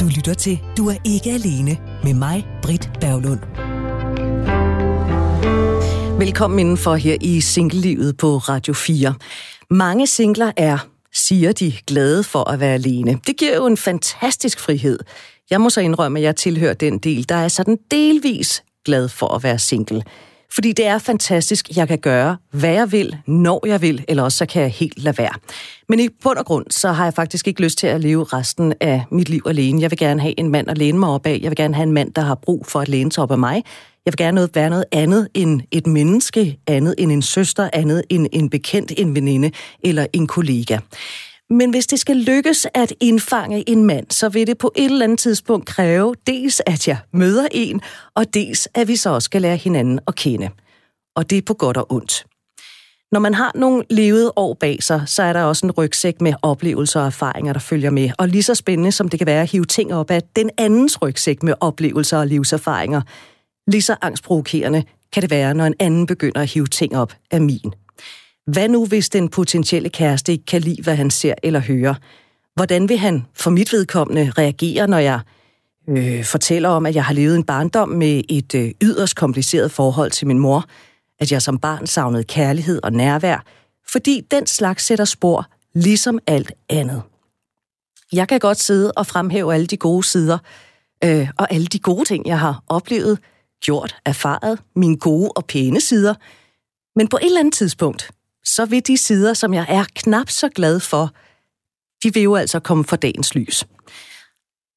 Du lytter til Du er ikke alene med mig, Britt Berglund. Velkommen indenfor her i singlelivet på Radio 4. Mange singler er, siger de, glade for at være alene. Det giver jo en fantastisk frihed. Jeg må så indrømme, at jeg tilhører den del, der er sådan delvis glad for at være single. Fordi det er fantastisk, jeg kan gøre, hvad jeg vil, når jeg vil, eller også så kan jeg helt lade være. Men i bund og grund, så har jeg faktisk ikke lyst til at leve resten af mit liv alene. Jeg vil gerne have en mand at læne mig op af. Jeg vil gerne have en mand, der har brug for at læne sig op af mig. Jeg vil gerne være noget andet end et menneske, andet end en søster, andet end en bekendt, en veninde eller en kollega. Men hvis det skal lykkes at indfange en mand, så vil det på et eller andet tidspunkt kræve dels, at jeg møder en, og dels, at vi så også skal lære hinanden at kende. Og det er på godt og ondt. Når man har nogle levede år bag sig, så er der også en rygsæk med oplevelser og erfaringer, der følger med. Og lige så spændende som det kan være at hive ting op af den andens rygsæk med oplevelser og livserfaringer, lige så angstprovokerende kan det være, når en anden begynder at hive ting op af min. Hvad nu, hvis den potentielle kæreste ikke kan lide, hvad han ser eller hører? Hvordan vil han for mit vedkommende reagere, når jeg øh, fortæller om, at jeg har levet en barndom med et øh, yderst kompliceret forhold til min mor, at jeg som barn savnede kærlighed og nærvær, fordi den slags sætter spor, ligesom alt andet. Jeg kan godt sidde og fremhæve alle de gode sider, øh, og alle de gode ting, jeg har oplevet, gjort, erfaret, mine gode og pæne sider, men på et eller andet tidspunkt, så vil de sider, som jeg er knap så glad for, de vil jo altså komme for dagens lys.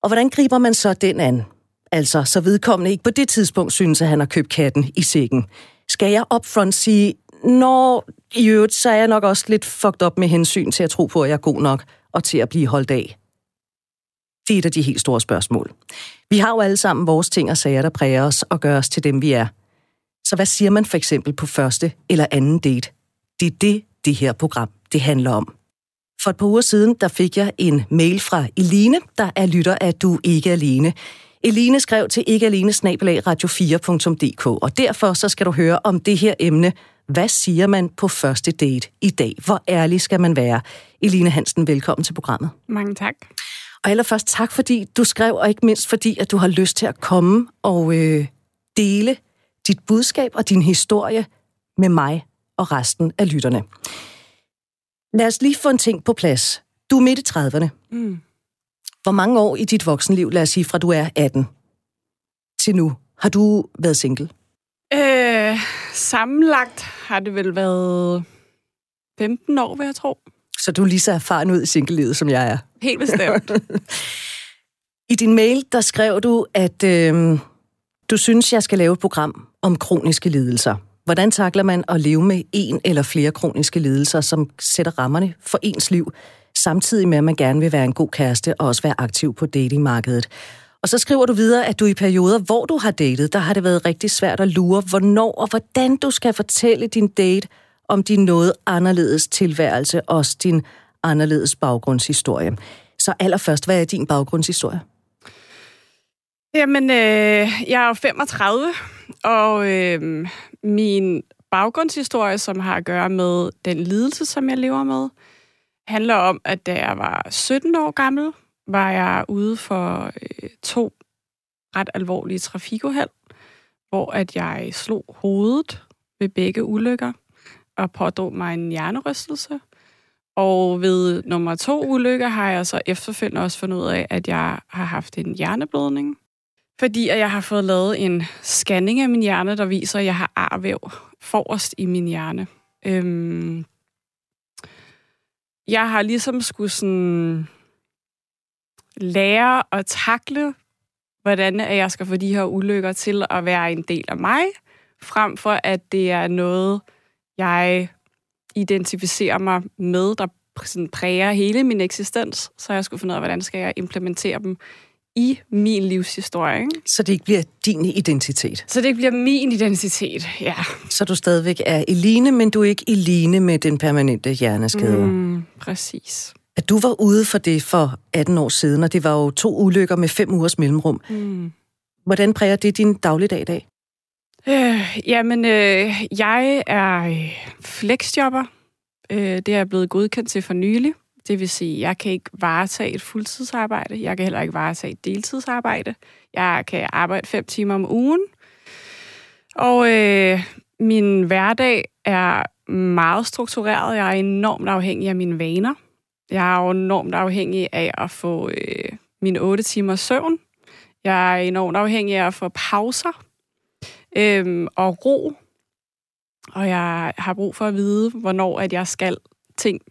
Og hvordan griber man så den an? Altså, så vedkommende ikke på det tidspunkt synes, at han har købt katten i sækken. Skal jeg upfront sige, når i øvrigt, så er jeg nok også lidt fucked op med hensyn til at tro på, at jeg er god nok og til at blive holdt af? Det er et af de helt store spørgsmål. Vi har jo alle sammen vores ting og sager, der præger os og gør os til dem, vi er. Så hvad siger man for eksempel på første eller anden date? Det er det, det her program det handler om. For et par uger siden, der fik jeg en mail fra Eline, der er lytter af Du Ikke Alene. Eline skrev til ikke alene radio4.dk, og derfor så skal du høre om det her emne. Hvad siger man på første date i dag? Hvor ærlig skal man være? Eline Hansen, velkommen til programmet. Mange tak. Og allerførst tak, fordi du skrev, og ikke mindst fordi, at du har lyst til at komme og øh, dele dit budskab og din historie med mig og resten af lytterne. Lad os lige få en ting på plads. Du er midt i 30'erne. Mm. Hvor mange år i dit voksenliv, lad os sige, fra du er 18 til nu, har du været single? Øh, sammenlagt har det vel været 15 år, vil jeg tro. Så du er lige så erfaren ud i singlelivet, som jeg er? Helt bestemt. I din mail, der skrev du, at øh, du synes, jeg skal lave et program om kroniske lidelser. Hvordan takler man at leve med en eller flere kroniske lidelser, som sætter rammerne for ens liv, samtidig med, at man gerne vil være en god kæreste og også være aktiv på datingmarkedet? Og så skriver du videre, at du i perioder, hvor du har datet, der har det været rigtig svært at lure, hvornår og hvordan du skal fortælle din date om din noget anderledes tilværelse, også din anderledes baggrundshistorie. Så allerførst, hvad er din baggrundshistorie? Jamen, øh, jeg er jo 35, og øh, min baggrundshistorie, som har at gøre med den lidelse, som jeg lever med, handler om, at da jeg var 17 år gammel, var jeg ude for øh, to ret alvorlige trafikuheld, hvor at jeg slog hovedet ved begge ulykker og pådrog mig en hjernerystelse. Og ved nummer to ulykke har jeg så efterfølgende også fundet ud af, at jeg har haft en hjerneblødning. Fordi at jeg har fået lavet en scanning af min hjerne, der viser, at jeg har arvæv forrest i min hjerne. Øhm, jeg har ligesom skulle sådan lære at takle, hvordan jeg skal få de her ulykker til at være en del af mig, frem for at det er noget, jeg identificerer mig med, der sådan præger hele min eksistens, så jeg skulle finde ud af, hvordan skal jeg implementere dem i min livshistorie. Ikke? Så det ikke bliver din identitet? Så det ikke bliver min identitet, ja. Så du stadigvæk er Eline, men du er ikke Eline med den permanente hjerneskade? Mm, præcis. At du var ude for det for 18 år siden, og det var jo to ulykker med fem ugers mellemrum. Mm. Hvordan præger det din dagligdag i dag? Øh, jamen, øh, jeg er flexjobber. Øh, det er jeg blevet godkendt til for nylig, det vil sige, jeg kan ikke varetage et fuldtidsarbejde. Jeg kan heller ikke varetage et deltidsarbejde. Jeg kan arbejde fem timer om ugen. Og øh, min hverdag er meget struktureret. Jeg er enormt afhængig af mine vaner. Jeg er enormt afhængig af at få øh, mine otte timers søvn. Jeg er enormt afhængig af at få pauser øh, og ro. Og jeg har brug for at vide, hvornår at jeg skal ting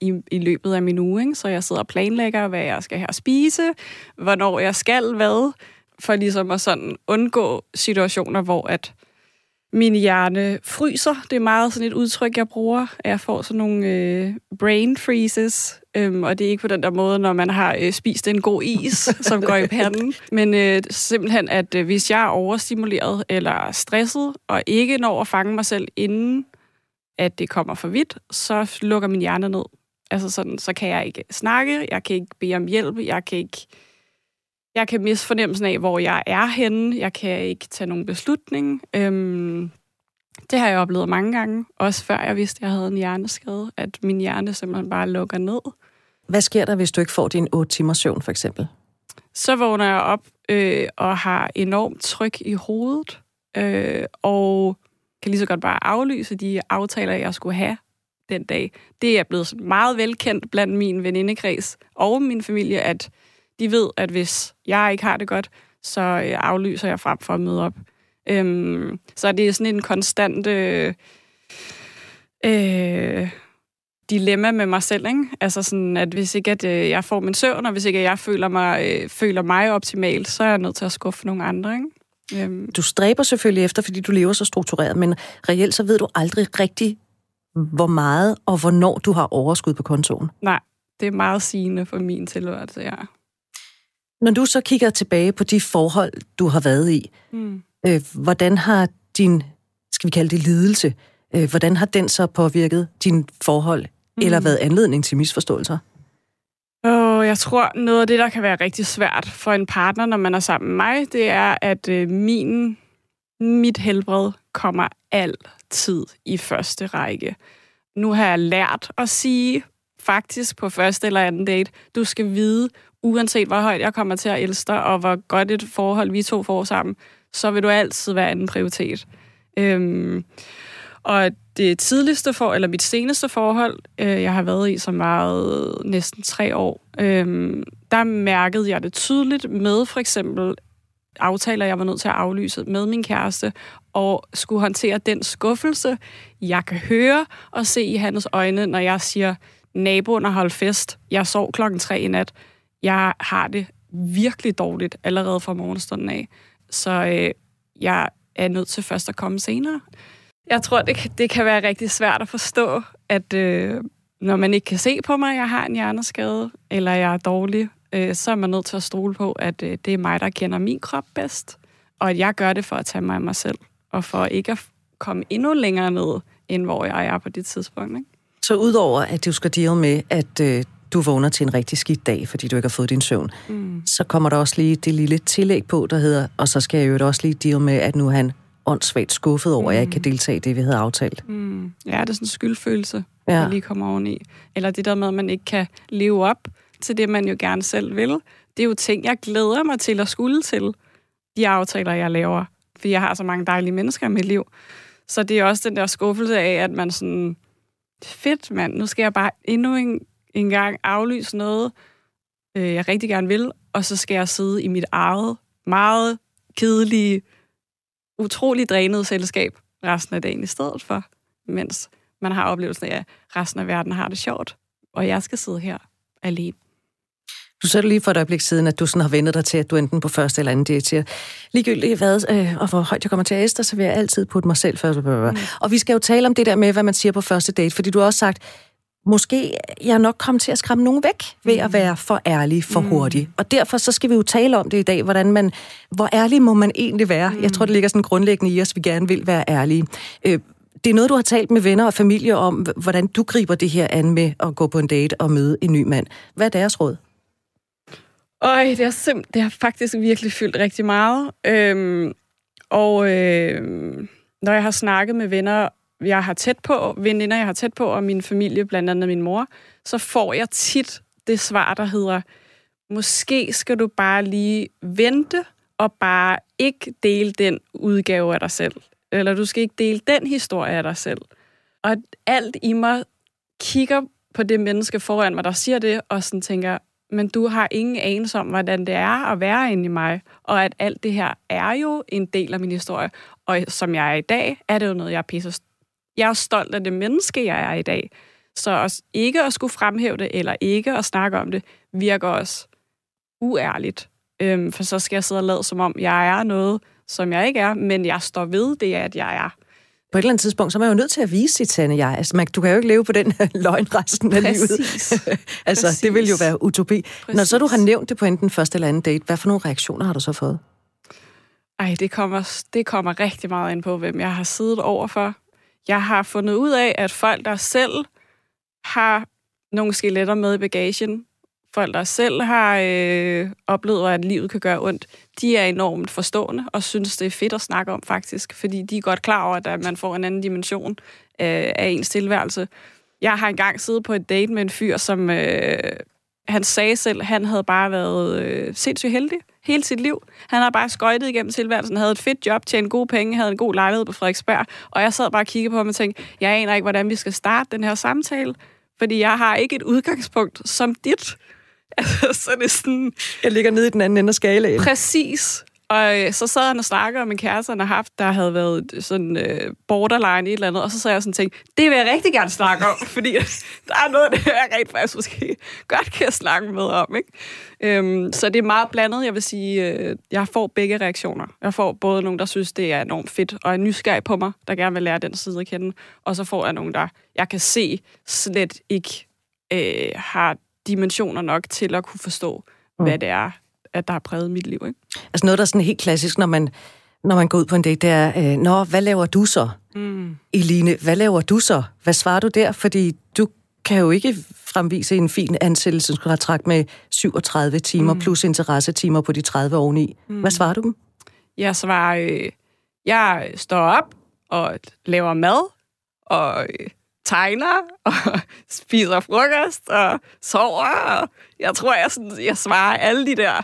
i, i løbet af min uge. Ikke? Så jeg sidder og planlægger, hvad jeg skal have at spise, hvornår jeg skal hvad, for ligesom at sådan undgå situationer, hvor at min hjerne fryser. Det er meget sådan et udtryk, jeg bruger. Jeg får sådan nogle øh, brain freezes, øhm, og det er ikke på den der måde, når man har øh, spist en god is, som går i panden. Men øh, simpelthen, at øh, hvis jeg er overstimuleret eller stresset, og ikke når at fange mig selv inden, at det kommer for vidt, så lukker min hjerne ned. Altså sådan, så kan jeg ikke snakke, jeg kan ikke bede om hjælp, jeg kan ikke jeg kan miste fornemmelsen af, hvor jeg er henne. Jeg kan ikke tage nogen beslutning. Øhm, det har jeg oplevet mange gange, også før jeg vidste, at jeg havde en hjerneskade, at min hjerne simpelthen bare lukker ned. Hvad sker der, hvis du ikke får din 8 timers søvn, for eksempel? Så vågner jeg op øh, og har enormt tryk i hovedet, øh, og kan lige så godt bare aflyse de aftaler, jeg skulle have den dag. Det er blevet meget velkendt blandt min venindekreds og min familie, at de ved, at hvis jeg ikke har det godt, så øh, aflyser jeg frem for at møde op. Øhm, så det er sådan en konstant øh, øh, dilemma med mig selv. Ikke? Altså sådan, at hvis ikke at, øh, jeg får min søvn, og hvis ikke at jeg føler mig, øh, føler mig optimalt, så er jeg nødt til at skuffe nogle andre. Ikke? Øhm. Du stræber selvfølgelig efter, fordi du lever så struktureret, men reelt så ved du aldrig rigtigt, hvor meget og hvornår du har overskud på kontoen. Nej, det er meget sigende for min tilværelse, ja. Når du så kigger tilbage på de forhold, du har været i, mm. øh, hvordan har din, skal vi kalde det lidelse, øh, hvordan har den så påvirket din forhold, mm. eller været anledning til misforståelser? Og jeg tror, noget af det, der kan være rigtig svært for en partner, når man er sammen med mig, det er, at øh, min, mit helbred kommer altid i første række. Nu har jeg lært at sige, faktisk på første eller anden date, du skal vide, uanset hvor højt jeg kommer til at elske dig, og hvor godt et forhold vi to får sammen, så vil du altid være en prioritet. Øhm, og det tidligste for, eller mit seneste forhold, øh, jeg har været i, som var næsten tre år, øh, der mærkede jeg det tydeligt med for eksempel aftaler, jeg var nødt til at aflyse med min kæreste, og skulle håndtere den skuffelse, jeg kan høre og se i hans øjne, når jeg siger, naboen har holdt fest, jeg sov klokken tre i nat, jeg har det virkelig dårligt allerede fra morgenstunden af. Så øh, jeg er nødt til først at komme senere. Jeg tror, det, det kan være rigtig svært at forstå, at øh, når man ikke kan se på mig, at jeg har en hjerneskade, eller jeg er dårlig, øh, så er man nødt til at stole på, at øh, det er mig, der kender min krop bedst, og at jeg gør det for at tage mig af mig selv, og for ikke at komme endnu længere ned, end hvor jeg er på det tidspunkt. Ikke? Så udover at du skal deal med, at øh, du vågner til en rigtig skidt dag, fordi du ikke har fået din søvn, mm. så kommer der også lige det lille tillæg på, der hedder, og så skal jeg jo også lige deal med, at nu er han åndssvagt skuffet over, mm. at jeg ikke kan deltage i det, vi havde aftalt. Mm. Ja, det er sådan en skyldfølelse, ja. der lige kommer oveni. Eller det der med, at man ikke kan leve op til det, man jo gerne selv vil. Det er jo ting, jeg glæder mig til at skulle til, de aftaler, jeg laver. For jeg har så mange dejlige mennesker i mit liv. Så det er også den der skuffelse af, at man sådan, fedt mand, nu skal jeg bare endnu en engang aflyse noget, øh, jeg rigtig gerne vil, og så skal jeg sidde i mit eget, meget kedelige, utrolig drænet selskab resten af dagen i stedet for, mens man har oplevelsen af, at resten af verden har det sjovt, og jeg skal sidde her alene. Du sagde lige for et øjeblik siden, at du sådan har vendt dig til, at du enten på første eller anden date siger, ligegyldigt hvad, øh, og hvor højt jeg kommer til at æste, så vil jeg altid putte mig selv først. Mm. Og vi skal jo tale om det der med, hvad man siger på første date, fordi du har også sagt, måske jeg nok komme til at skræmme nogen væk ved at mm. være for ærlig, for mm. hurtig. Og derfor så skal vi jo tale om det i dag, hvordan man, hvor ærlig må man egentlig være. Mm. Jeg tror, det ligger sådan grundlæggende i os, vi gerne vil være ærlige. Øh, det er noget, du har talt med venner og familie om, hvordan du griber det her an med at gå på en date og møde en ny mand. Hvad er deres råd? Øj, det har, simp- det har faktisk virkelig fyldt rigtig meget. Øhm, og øh, når jeg har snakket med venner jeg har tæt på, veninder, jeg har tæt på, og min familie, blandt andet min mor, så får jeg tit det svar, der hedder, måske skal du bare lige vente og bare ikke dele den udgave af dig selv. Eller du skal ikke dele den historie af dig selv. Og alt i mig kigger på det menneske foran mig, der siger det, og sådan tænker, men du har ingen anelse om, hvordan det er at være inde i mig, og at alt det her er jo en del af min historie, og som jeg er i dag, er det jo noget, jeg er pisse Jeg er stolt af det menneske, jeg er i dag. Så også ikke at skulle fremhæve det, eller ikke at snakke om det, virker også uærligt. Øhm, for så skal jeg sidde og lade, som om jeg er noget, som jeg ikke er, men jeg står ved det, at jeg er på et eller andet tidspunkt, så er man jo nødt til at vise sit sande jeg. Altså, man, du kan jo ikke leve på den løgn resten af Præcis. livet. altså, Præcis. det vil jo være utopi. Præcis. Når så du har nævnt det på enten første eller anden date, hvad for nogle reaktioner har du så fået? Ej, det kommer, det kommer rigtig meget ind på, hvem jeg har siddet overfor. Jeg har fundet ud af, at folk, der selv har nogle skeletter med i bagagen, folk, der selv har øh, oplevet, at livet kan gøre ondt, de er enormt forstående og synes, det er fedt at snakke om faktisk, fordi de er godt klar over, at man får en anden dimension øh, af ens tilværelse. Jeg har engang siddet på et date med en fyr, som øh, han sagde selv, han havde bare været øh, sindssygt heldig hele sit liv. Han har bare skøjtet igennem tilværelsen, havde et fedt job, tjent gode penge, havde en god lejlighed på Frederiksberg, og jeg sad bare og kiggede på ham og tænkte, jeg aner ikke, hvordan vi skal starte den her samtale, fordi jeg har ikke et udgangspunkt som dit. Altså, så det er sådan... Jeg ligger nede i den anden ende af skalaen. Præcis. Og øh, så sad han og snakkede om en kæreste, han har haft, der havde været sådan øh, borderline i et eller andet, og så sad jeg sådan og tænkte, det vil jeg rigtig gerne snakke om, fordi der er noget, det jeg rent faktisk måske godt kan snakke med om. Ikke? Øhm, så det er meget blandet, jeg vil sige, øh, jeg får begge reaktioner. Jeg får både nogen, der synes, det er enormt fedt, og er nysgerrig på mig, der gerne vil lære den side at kende, og så får jeg nogen, der jeg kan se slet ikke øh, har dimensioner nok til at kunne forstå, mm. hvad det er, at der har præget mit liv. Ikke? Altså noget, der er sådan helt klassisk, når man, når man går ud på en date, det er, øh, Nå, hvad laver du så? Mm. Eline, hvad laver du så? Hvad svarer du der? Fordi du kan jo ikke fremvise en fin ansættelseskontrakt med 37 timer mm. plus interessetimer på de 30 oveni. Mm. Hvad svarer du dem? Jeg svarer, øh, jeg står op og laver mad, og øh, tegner og spiser frokost og sover. Og jeg tror, jeg, sådan, jeg svarer alle de der...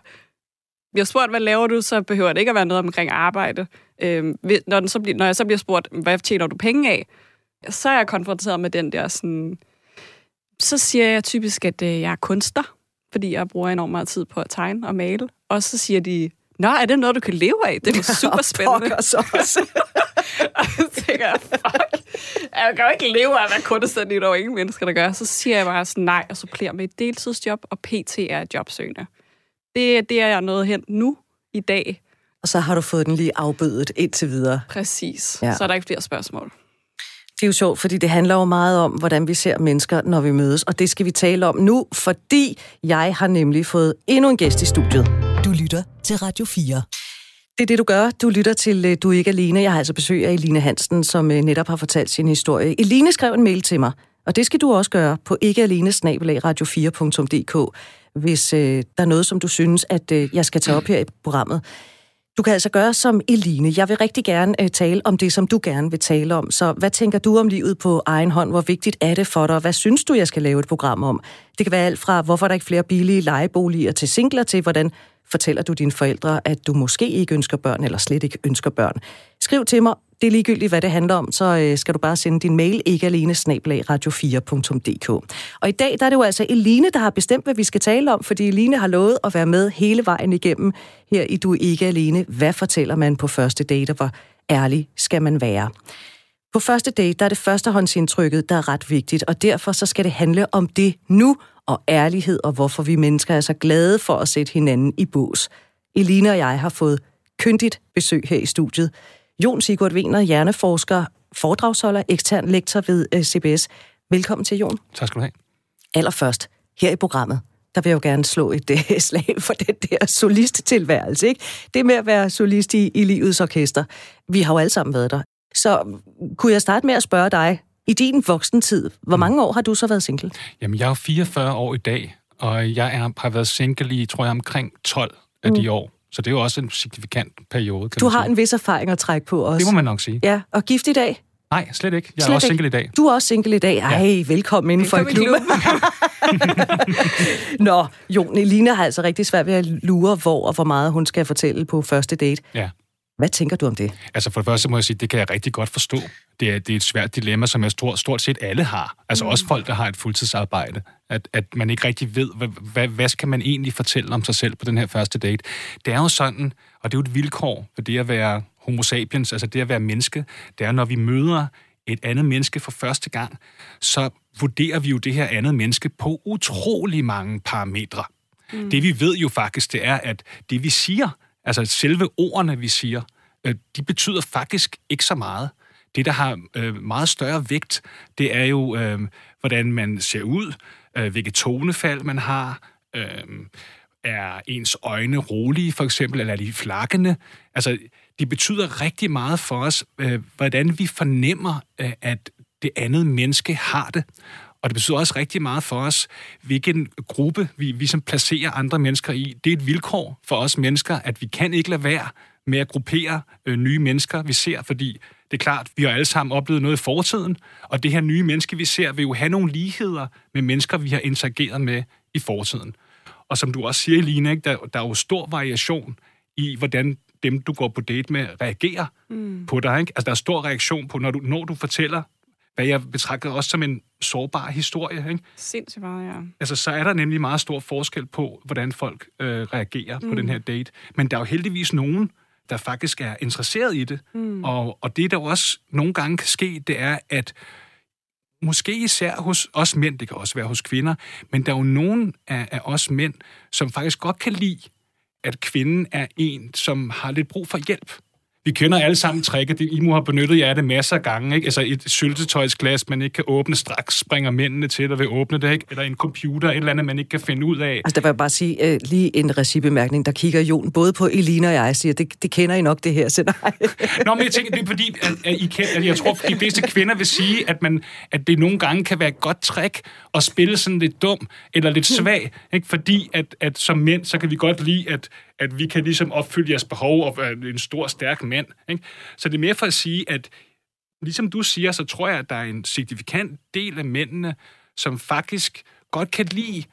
Vi har spurgt, hvad laver du, så behøver det ikke at være noget omkring arbejde. Øhm, når, den så bliver, når jeg så bliver spurgt, hvad tjener du penge af, så er jeg konfronteret med den der sådan... Så siger jeg typisk, at øh, jeg er kunstner, fordi jeg bruger enormt meget tid på at tegne og male. Og så siger de, Nå, er det noget, du kan leve af? Det er super spændende. så også. og så tænker jeg, fuck, jeg kan jo ikke leve af at være kunstner, der er ingen mennesker, der gør. Så siger jeg bare sådan nej, og så bliver med et deltidsjob, og PT er jobsøgende. Det, det er jeg nået hen nu, i dag. Og så har du fået den lige afbødet indtil videre. Præcis. Ja. Så er der ikke flere spørgsmål. Det er jo sjovt, fordi det handler jo meget om, hvordan vi ser mennesker, når vi mødes. Og det skal vi tale om nu, fordi jeg har nemlig fået endnu en gæst i studiet. Du lytter til Radio 4. Det er det, du gør. Du lytter til øh, Du er ikke alene. Jeg har altså besøg af Eline Hansen, som øh, netop har fortalt sin historie. Eline skrev en mail til mig, og det skal du også gøre på ikkealene-radio4.dk, hvis øh, der er noget, som du synes, at øh, jeg skal tage op her i programmet. Du kan altså gøre som Eline. Jeg vil rigtig gerne øh, tale om det, som du gerne vil tale om. Så hvad tænker du om livet på egen hånd? Hvor vigtigt er det for dig? Hvad synes du, jeg skal lave et program om? Det kan være alt fra, hvorfor der ikke flere billige lejeboliger til singler, til hvordan fortæller du dine forældre, at du måske ikke ønsker børn, eller slet ikke ønsker børn. Skriv til mig, det er ligegyldigt, hvad det handler om, så øh, skal du bare sende din mail, ikke alene, radio4.dk. Og i dag der er det jo altså Eline, der har bestemt, hvad vi skal tale om, fordi Eline har lovet at være med hele vejen igennem her i Du er ikke alene. Hvad fortæller man på første date, og hvor ærlig skal man være? På første date, der er det førstehåndsindtrykket, der er ret vigtigt, og derfor så skal det handle om det nu, og ærlighed, og hvorfor vi mennesker er så glade for at sætte hinanden i bås. Eline og jeg har fået kyndigt besøg her i studiet. Jon Sigurd Wiener, hjerneforsker, foredragsholder, ekstern lektor ved øh, CBS. Velkommen til, Jon. Tak skal du have. Allerførst, her i programmet, der vil jeg jo gerne slå et uh, slag for den der solist-tilværelse. Ikke? Det med at være solist i, i livets orkester. Vi har jo alle sammen været der. Så kunne jeg starte med at spørge dig, i din voksentid, hvor mange år har du så været single? Jamen, jeg er 44 år i dag, og jeg er, har været single i, tror jeg, omkring 12 af mm. de år. Så det er jo også en signifikant periode, kan Du har sige. en vis erfaring at trække på også. Det må man nok sige. Ja, og gift i dag? Nej, slet ikke. Jeg er Slet også ikke. single i dag. Du er også single i dag. Ej, velkommen inden for klubben. Nå, Jon, Elina har altså rigtig svært ved at lure, hvor og hvor meget hun skal fortælle på første date. Ja. Hvad tænker du om det? Altså for det første må jeg sige, det kan jeg rigtig godt forstå. Det er, det er et svært dilemma, som jeg stort, stort set alle har. Altså mm. også folk, der har et fuldtidsarbejde. At, at man ikke rigtig ved, hvad, hvad, hvad skal man egentlig fortælle om sig selv på den her første date. Det er jo sådan, og det er jo et vilkår for det at være homo sapiens, altså det at være menneske, det er, når vi møder et andet menneske for første gang, så vurderer vi jo det her andet menneske på utrolig mange parametre. Mm. Det vi ved jo faktisk, det er, at det vi siger, altså selve ordene, vi siger, øh, de betyder faktisk ikke så meget. Det, der har øh, meget større vægt, det er jo, øh, hvordan man ser ud, øh, hvilket tonefald man har, øh, er ens øjne rolige, for eksempel, eller er de flakkende? Altså, det betyder rigtig meget for os, øh, hvordan vi fornemmer, øh, at det andet menneske har det. Og det betyder også rigtig meget for os, hvilken gruppe vi, vi som placerer andre mennesker i. Det er et vilkår for os mennesker, at vi kan ikke lade være med at gruppere øh, nye mennesker, vi ser, fordi det er klart, vi har alle sammen oplevet noget i fortiden, og det her nye menneske, vi ser, vil jo have nogle ligheder med mennesker, vi har interageret med i fortiden. Og som du også siger, Line, ikke, der, der er jo stor variation i, hvordan dem, du går på date med, reagerer mm. på dig. Ikke? Altså, der er stor reaktion på, når du, når du fortæller, hvad jeg betragter også som en sårbar historie. Ikke? Sindssygt meget, ja. Altså, så er der nemlig meget stor forskel på, hvordan folk øh, reagerer mm. på den her date. Men der er jo heldigvis nogen, der faktisk er interesseret i det. Mm. Og, og det, der også nogle gange kan ske, det er, at måske især hos os mænd, det kan også være hos kvinder, men der er jo nogen af, af os mænd, som faktisk godt kan lide, at kvinden er en, som har lidt brug for hjælp. Vi kender alle sammen tricket. I må have benyttet jer af det masser af gange. Ikke? Altså et syltetøjsglas, man ikke kan åbne straks, springer mændene til og vil åbne det. Ikke? Eller en computer, et eller andet, man ikke kan finde ud af. Altså, der vil jeg bare sige uh, lige en recibemærkning. Der kigger Jon både på Elina og jeg og siger, det, det kender I nok det her, nej. Nå, men jeg tænker, det er fordi, at, at, I kan, at jeg tror, at de fleste kvinder vil sige, at, man, at det nogle gange kan være et godt trick at spille sådan lidt dum eller lidt svag. Ikke? Fordi at, at som mænd, så kan vi godt lide, at, at vi kan ligesom opfylde jeres behov og en stor, stærk mand. Ikke? Så det er mere for at sige, at ligesom du siger, så tror jeg, at der er en signifikant del af mændene, som faktisk godt kan lide,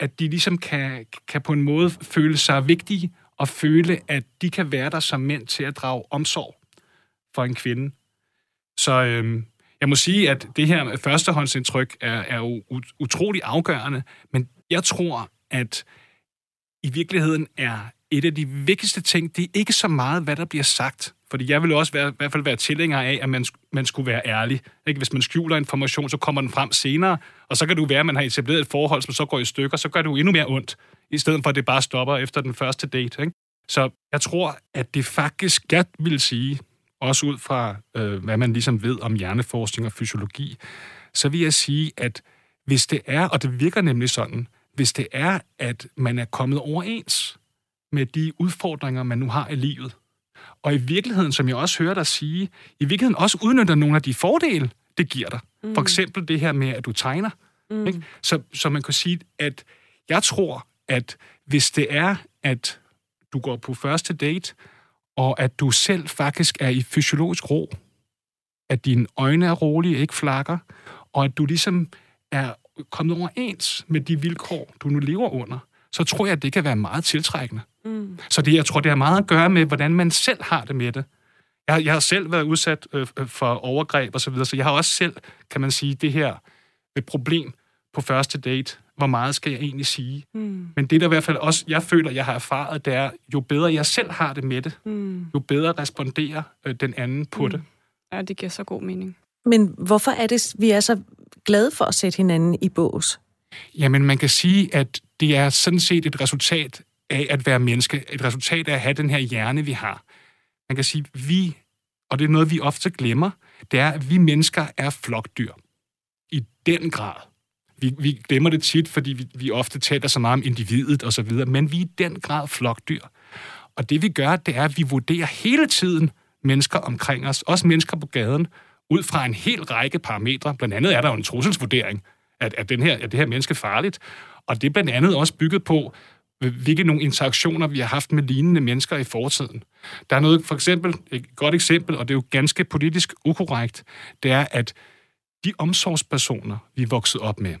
at de ligesom kan, kan på en måde føle sig vigtige og føle, at de kan være der som mænd til at drage omsorg for en kvinde. Så øhm, jeg må sige, at det her førstehåndsindtryk er, er jo utrolig afgørende, men jeg tror, at i virkeligheden er et af de vigtigste ting, det er ikke så meget, hvad der bliver sagt. Fordi jeg vil også være, i hvert fald være tilhænger af, at man, man skulle være ærlig. Ikke? Hvis man skjuler information, så kommer den frem senere, og så kan du være, at man har etableret et forhold, som så går i stykker, så gør det jo endnu mere ondt, i stedet for at det bare stopper efter den første date. Ikke? Så jeg tror, at det faktisk, jeg vil sige, også ud fra, øh, hvad man ligesom ved om hjerneforskning og fysiologi, så vil jeg sige, at hvis det er, og det virker nemlig sådan, hvis det er, at man er kommet overens med de udfordringer, man nu har i livet, og i virkeligheden, som jeg også hører dig sige, i virkeligheden også udnytter nogle af de fordele, det giver dig. Mm. For eksempel det her med, at du tegner. Mm. Ikke? Så, så man kan sige, at jeg tror, at hvis det er, at du går på første date, og at du selv faktisk er i fysiologisk ro, at dine øjne er rolige, ikke flakker, og at du ligesom er kommet overens med de vilkår, du nu lever under, så tror jeg, at det kan være meget tiltrækkende. Mm. Så det, jeg tror, det har meget at gøre med, hvordan man selv har det med det. Jeg, jeg har selv været udsat øh, for overgreb og så videre, så jeg har også selv, kan man sige, det her øh, problem på første date. Hvor meget skal jeg egentlig sige? Mm. Men det, der i hvert fald også, jeg føler, jeg har erfaret, det er, jo bedre jeg selv har det med det, mm. jo bedre responderer øh, den anden på mm. det. Ja, det giver så god mening. Men hvorfor er det, vi er så glade for at sætte hinanden i bås? Jamen, man kan sige, at det er sådan set et resultat af at være menneske. Et resultat af at have den her hjerne, vi har. Man kan sige, vi, og det er noget, vi ofte glemmer, det er, at vi mennesker er flokdyr. I den grad. Vi, vi glemmer det tit, fordi vi, vi ofte taler så meget om individet og så videre, men vi er i den grad flokdyr. Og det vi gør, det er, at vi vurderer hele tiden mennesker omkring os, også mennesker på gaden, ud fra en hel række parametre. Blandt andet er der jo en trusselsvurdering, at, at, den her, at det her menneske er farligt. Og det er blandt andet også bygget på, hvilke nogle interaktioner vi har haft med lignende mennesker i fortiden. Der er noget, for eksempel, et godt eksempel, og det er jo ganske politisk ukorrekt, det er, at de omsorgspersoner, vi er vokset op med,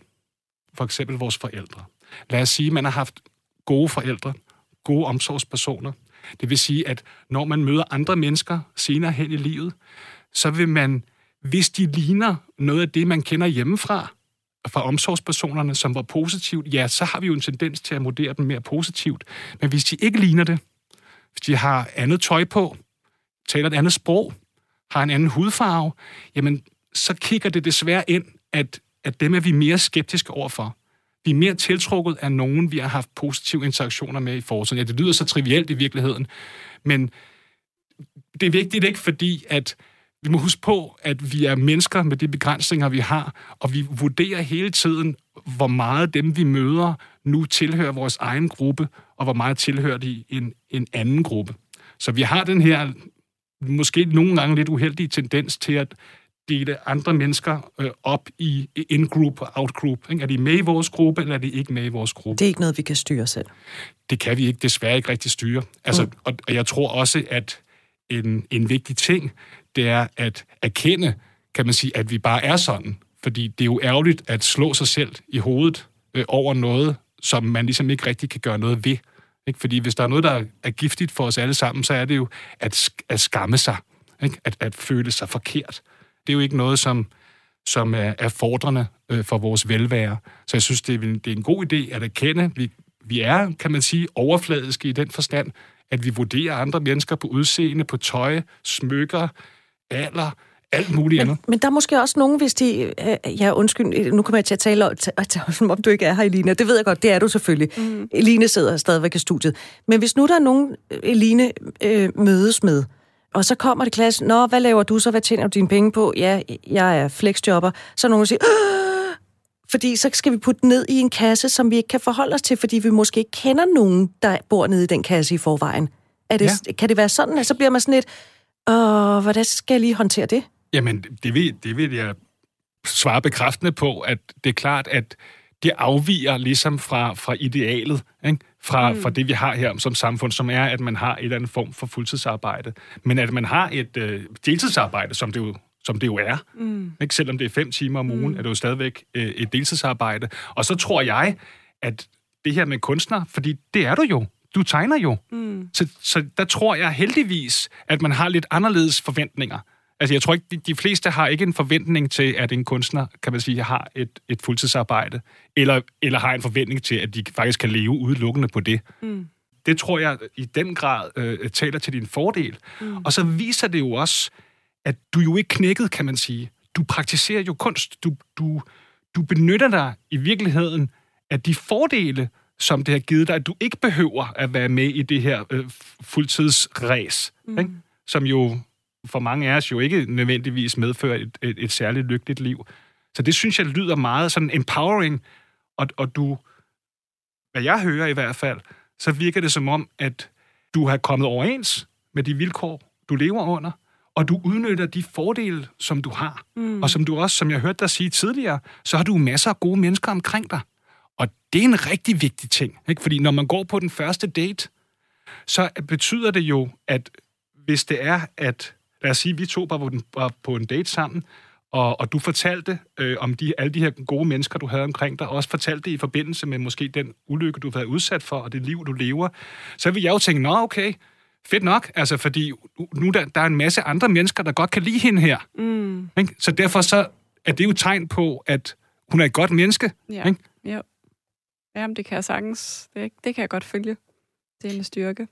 for eksempel vores forældre, lad os sige, at man har haft gode forældre, gode omsorgspersoner. Det vil sige, at når man møder andre mennesker senere hen i livet, så vil man, hvis de ligner noget af det, man kender hjemmefra, fra omsorgspersonerne, som var positivt, ja, så har vi jo en tendens til at vurdere dem mere positivt. Men hvis de ikke ligner det, hvis de har andet tøj på, taler et andet sprog, har en anden hudfarve, jamen, så kigger det desværre ind, at, at dem er vi mere skeptiske overfor. Vi er mere tiltrukket af nogen, vi har haft positive interaktioner med i fortiden. Ja, det lyder så trivielt i virkeligheden, men det er vigtigt ikke, fordi at vi må huske på, at vi er mennesker med de begrænsninger, vi har, og vi vurderer hele tiden, hvor meget dem, vi møder, nu tilhører vores egen gruppe, og hvor meget tilhører de en, en anden gruppe. Så vi har den her, måske nogle gange lidt uheldige tendens til at dele andre mennesker øh, op i in-group og out-group. Er de med i vores gruppe, eller er de ikke med i vores gruppe? Det er ikke noget, vi kan styre selv. Det kan vi ikke, desværre ikke rigtig styre. Altså, mm. og, og jeg tror også, at en, en vigtig ting, det er at erkende, kan man sige, at vi bare er sådan. Fordi det er jo ærgerligt at slå sig selv i hovedet øh, over noget, som man ligesom ikke rigtig kan gøre noget ved. Ikke? Fordi hvis der er noget, der er giftigt for os alle sammen, så er det jo at, at skamme sig. Ikke? At, at føle sig forkert. Det er jo ikke noget, som, som er, er fordrende øh, for vores velvære. Så jeg synes, det er, det er en god idé at erkende, vi, vi er, kan man sige, overfladiske i den forstand, at vi vurderer andre mennesker på udseende, på tøj, smykker, alder, alt muligt men, andet. Men der er måske også nogen, hvis de... Øh, ja, undskyld, nu kommer jeg til at tale om, som om du ikke er her, Eline. Det ved jeg godt, det er du selvfølgelig. Mm. Eline sidder stadigvæk i studiet. Men hvis nu der er nogen, Eline øh, mødes med, og så kommer det klasse, Nå, hvad laver du så? Hvad tjener du dine penge på? Ja, jeg er flexjobber. Så er nogen, der siger, Åh! fordi så skal vi putte ned i en kasse, som vi ikke kan forholde os til, fordi vi måske ikke kender nogen, der bor nede i den kasse i forvejen. Er det, ja. Kan det være sådan, at så bliver man sådan lidt, og hvordan skal jeg lige håndtere det? Jamen, det vil, det vil jeg svare bekræftende på, at det er klart, at det afviger ligesom fra, fra idealet, ikke? Fra, mm. fra det, vi har her som samfund, som er, at man har et eller andet form for fuldtidsarbejde. Men at man har et øh, deltidsarbejde, som det jo som det jo er. Mm. Ikke? Selvom det er fem timer om ugen, mm. er det jo stadigvæk øh, et deltidsarbejde. Og så tror jeg, at det her med kunstner, fordi det er du jo du tegner jo. Mm. Så, så der tror jeg heldigvis, at man har lidt anderledes forventninger. Altså, jeg tror ikke, de, de fleste har ikke en forventning til, at en kunstner, kan man sige, har et, et fuldtidsarbejde, eller, eller har en forventning til, at de faktisk kan leve udelukkende på det. Mm. Det tror jeg i den grad øh, taler til din fordel. Mm. Og så viser det jo også, at du jo ikke knækket, kan man sige. Du praktiserer jo kunst. Du, du, du benytter dig i virkeligheden af de fordele, som det har givet dig, at du ikke behøver at være med i det her øh, fuldtidsræs, mm. ikke? som jo for mange af os jo ikke nødvendigvis medfører et, et, et særligt lykkeligt liv. Så det synes jeg lyder meget sådan empowering, og, og du, hvad jeg hører i hvert fald, så virker det som om, at du har kommet overens med de vilkår, du lever under, og du udnytter de fordele, som du har. Mm. Og som du også, som jeg hørte dig sige tidligere, så har du masser af gode mennesker omkring dig. Og det er en rigtig vigtig ting, ikke? fordi når man går på den første date, så betyder det jo, at hvis det er, at lad os sige, at vi to var på, den, var på en date sammen, og, og du fortalte øh, om de, alle de her gode mennesker, du havde omkring dig, og også fortalte det i forbindelse med måske den ulykke, du har været udsat for, og det liv, du lever, så vil jeg jo tænke, nå okay, fedt nok, altså fordi nu der, der er en masse andre mennesker, der godt kan lide hende her. Mm. Ikke? Så derfor så er det jo tegn på, at hun er et godt menneske. Ja. Ikke? Jo. Jamen, det kan jeg sagtens. Det, det kan jeg godt følge. Det er en styrke.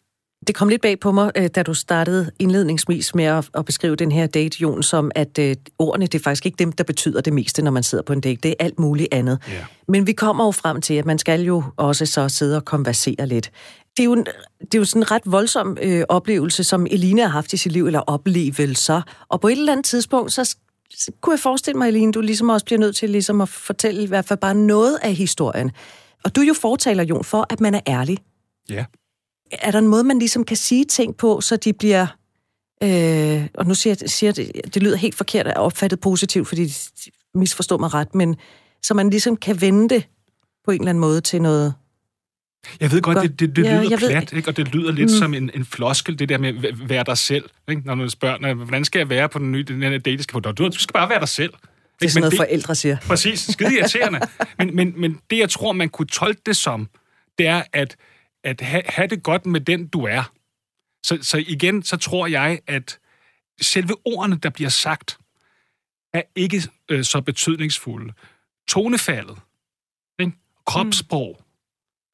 Det kom lidt bag på mig, øh, da du startede indledningsvis med at, at beskrive den her date, Jon, som at uh, ordene, det er faktisk ikke dem, der betyder det meste, når man sidder på en date. Det er alt muligt andet. Yeah. Men vi kommer jo frem til, at man skal jo også så sidde og konversere lidt. Det er jo, en, det er jo sådan en ret voldsom øh, oplevelse, som Eline har haft i sit liv, eller oplevelser. Og på et eller andet tidspunkt, så kunne jeg forestille mig, Eline, du ligesom også bliver nødt til ligesom at fortælle i hvert fald bare noget af historien. Og du er jo fortaler, Jon, for, at man er ærlig. Ja. Er der en måde, man ligesom kan sige ting på, så de bliver... Øh, og nu siger siger det, det lyder helt forkert at opfattet positivt, fordi de misforstår mig ret, men så man ligesom kan vende det på en eller anden måde til noget Jeg ved godt, Godt. det, det, det Ja, lyder jeg ved- plat, ikke? og det lyder lidt mm. som en, en floskel, det der med at væ- være dig selv. Ikke? Når du spørger, "Nå, hvordan skal jeg være på den nye den her date, skal på, du, du skal bare være dig selv. Det er sådan noget, forældre siger. Præcis, skide irriterende. men, men, men det, jeg tror, man kunne tolke det som, det er at, at have, have det godt med den, du er. Så, så igen, så tror jeg, at selve ordene, der bliver sagt, er ikke øh, så betydningsfulde. Tonefaldet, ikke? kropssprog,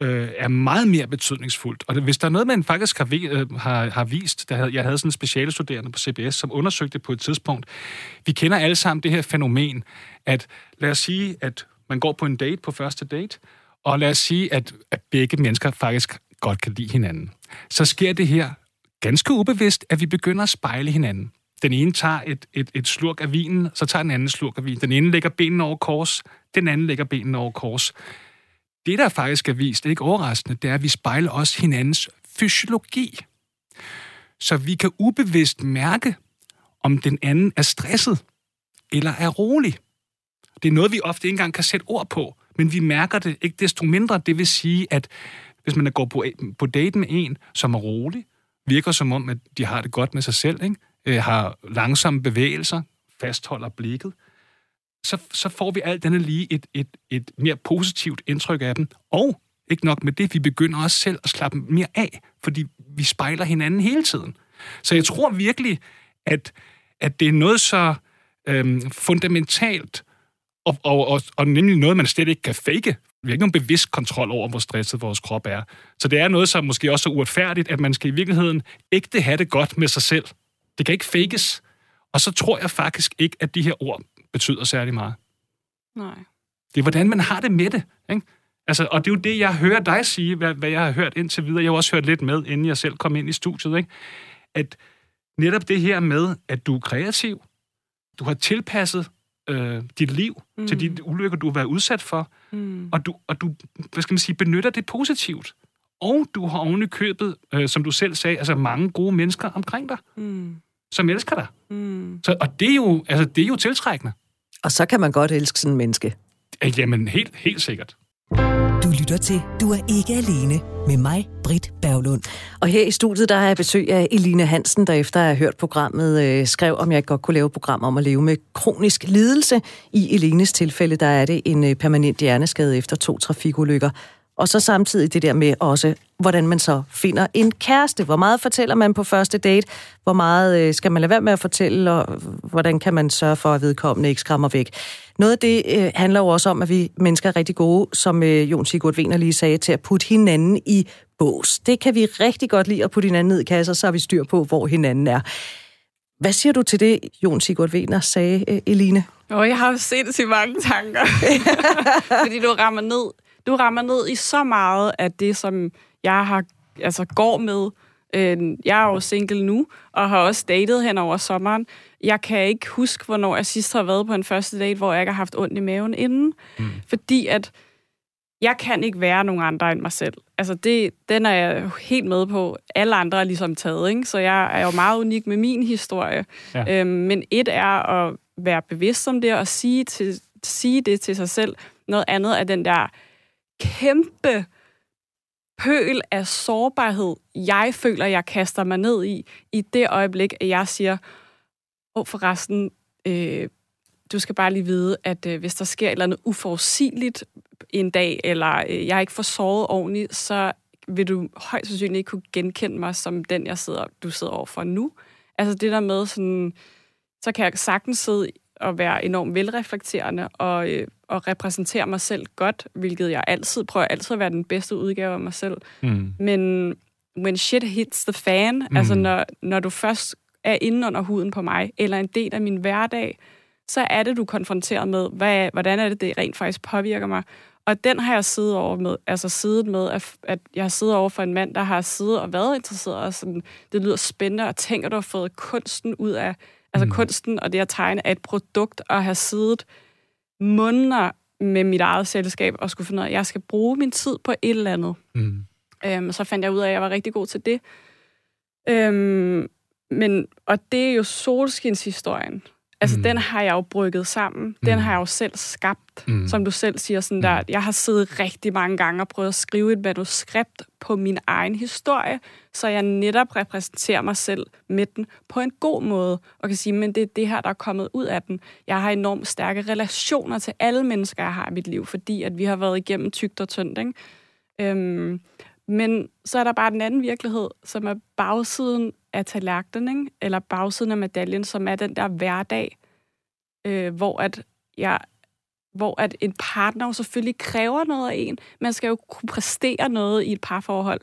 øh, er meget mere betydningsfuldt. Og hvis der er noget, man faktisk har, vi, øh, har, har vist, der havde, jeg havde sådan en specialestuderende på CBS, som undersøgte det på et tidspunkt. Vi kender alle sammen det her fænomen, at lad os sige, at man går på en date på første date, og lad os sige, at, at begge mennesker faktisk godt kan lide hinanden. Så sker det her ganske ubevidst, at vi begynder at spejle hinanden. Den ene tager et, et, et slurk af vinen, så tager den anden slurk af vinen. Den ene lægger benene over kors, den anden lægger benene over kors. Det, der faktisk er vist, det er ikke overraskende, det er, at vi spejler også hinandens fysiologi. Så vi kan ubevidst mærke, om den anden er stresset eller er rolig. Det er noget, vi ofte ikke engang kan sætte ord på, men vi mærker det ikke desto mindre. Det vil sige, at hvis man går på, på date med en, som er rolig, virker som om, at de har det godt med sig selv, ikke? Øh, har langsomme bevægelser, fastholder blikket, så, så får vi alt andet lige et, et, et mere positivt indtryk af dem. Og ikke nok med det, vi begynder også selv at slappe mere af, fordi vi spejler hinanden hele tiden. Så jeg tror virkelig, at, at det er noget så øhm, fundamentalt, og, og, og, og nemlig noget, man slet ikke kan fake. Vi har ikke nogen bevidst kontrol over, hvor stresset vores krop er. Så det er noget, som måske også er uretfærdigt, at man skal i virkeligheden ægte have det godt med sig selv. Det kan ikke fakes. Og så tror jeg faktisk ikke, at de her ord betyder særlig meget. Nej. Det er, hvordan man har det med det. Ikke? Altså, og det er jo det, jeg hører dig sige, hvad, hvad jeg har hørt indtil videre. Jeg har også hørt lidt med, inden jeg selv kom ind i studiet. Ikke? At netop det her med, at du er kreativ, du har tilpasset øh, dit liv mm. til de ulykker, du har været udsat for, Mm. og du, og du hvad skal man sige, benytter det positivt. Og du har oven i købet, øh, som du selv sagde, altså mange gode mennesker omkring dig, Mm. Som elsker dig. Mm. Så, og det er, jo, altså, det er jo tiltrækkende. Og så kan man godt elske sådan en menneske. Jamen, helt, helt sikkert. Du lytter til Du er ikke alene med mig, Britt Berglund. Og her i studiet, der har jeg besøg af Eline Hansen, der efter at have hørt programmet, øh, skrev, om jeg godt kunne lave et program om at leve med kronisk lidelse. I Elines tilfælde, der er det en øh, permanent hjerneskade efter to trafikulykker. Og så samtidig det der med også, hvordan man så finder en kæreste. Hvor meget fortæller man på første date? Hvor meget øh, skal man lade være med at fortælle? Og hvordan kan man sørge for, at vedkommende ikke skræmmer væk? Noget af det øh, handler jo også om, at vi mennesker er rigtig gode, som øh, Jon Sigurd Wiener lige sagde, til at putte hinanden i bås. Det kan vi rigtig godt lide at putte hinanden ned i kasser, så har vi styr på, hvor hinanden er. Hvad siger du til det, Jon Sigurd Wiener sagde, øh, Eline? Og jeg har sindssygt mange tanker. Fordi du rammer ned. Du rammer ned i så meget af det, som jeg har, altså går med. Øh, Jeg er jo single nu, og har også datet hen over sommeren. Jeg kan ikke huske, hvornår jeg sidst har været på en første date, hvor jeg ikke har haft ondt i maven inden. Mm. Fordi at jeg kan ikke være nogen andre end mig selv. Altså, det, den er jeg helt med på. Alle andre er ligesom taget, ikke? Så jeg er jo meget unik med min historie. Ja. Øhm, men et er at være bevidst om det, og sige, til, sige det til sig selv. Noget andet er den der kæmpe pøl af sårbarhed, jeg føler, jeg kaster mig ned i, i det øjeblik, at jeg siger, åh, oh, forresten, øh, du skal bare lige vide, at øh, hvis der sker et eller andet uforudsigeligt en dag, eller øh, jeg ikke får såret ordentligt, så vil du højst sandsynligt ikke kunne genkende mig som den, jeg sidder, du sidder overfor nu. Altså det der med sådan, så kan jeg sagtens sidde og være enormt velreflekterende og, øh, og repræsentere mig selv godt, hvilket jeg altid prøver altid at være den bedste udgave af mig selv. Mm. Men when shit hits the fan, mm. altså når, når du først er inde under huden på mig, eller en del af min hverdag, så er det, du er konfronteret med, hvad, hvordan er det, det rent faktisk påvirker mig. Og den har jeg siddet over med, altså siddet med, at, at jeg har siddet over for en mand, der har siddet og været interesseret, og sådan, det lyder spændende, og tænker, du har fået kunsten ud af, altså mm. kunsten og det at tegne af et produkt, og have siddet måneder med mit eget selskab, og skulle finde ud af, at jeg skal bruge min tid på et eller andet. Mm. Øhm, så fandt jeg ud af, at jeg var rigtig god til det. Øhm, men, og det er jo solskinshistorien. Altså, mm. den har jeg jo brygget sammen. Den mm. har jeg jo selv skabt, mm. som du selv siger. Sådan der, jeg har siddet rigtig mange gange og prøvet at skrive et manuskript på min egen historie, så jeg netop repræsenterer mig selv med den på en god måde, og kan sige, men det er det her, der er kommet ud af den. Jeg har enormt stærke relationer til alle mennesker, jeg har i mit liv, fordi at vi har været igennem tygt og tyndt, ikke? Øhm, men så er der bare den anden virkelighed, som er bagsiden af tallerkenen, ikke? eller bagsiden af medaljen, som er den der hverdag, øh, hvor at jeg hvor at en partner jo selvfølgelig kræver noget af en. Man skal jo kunne præstere noget i et parforhold.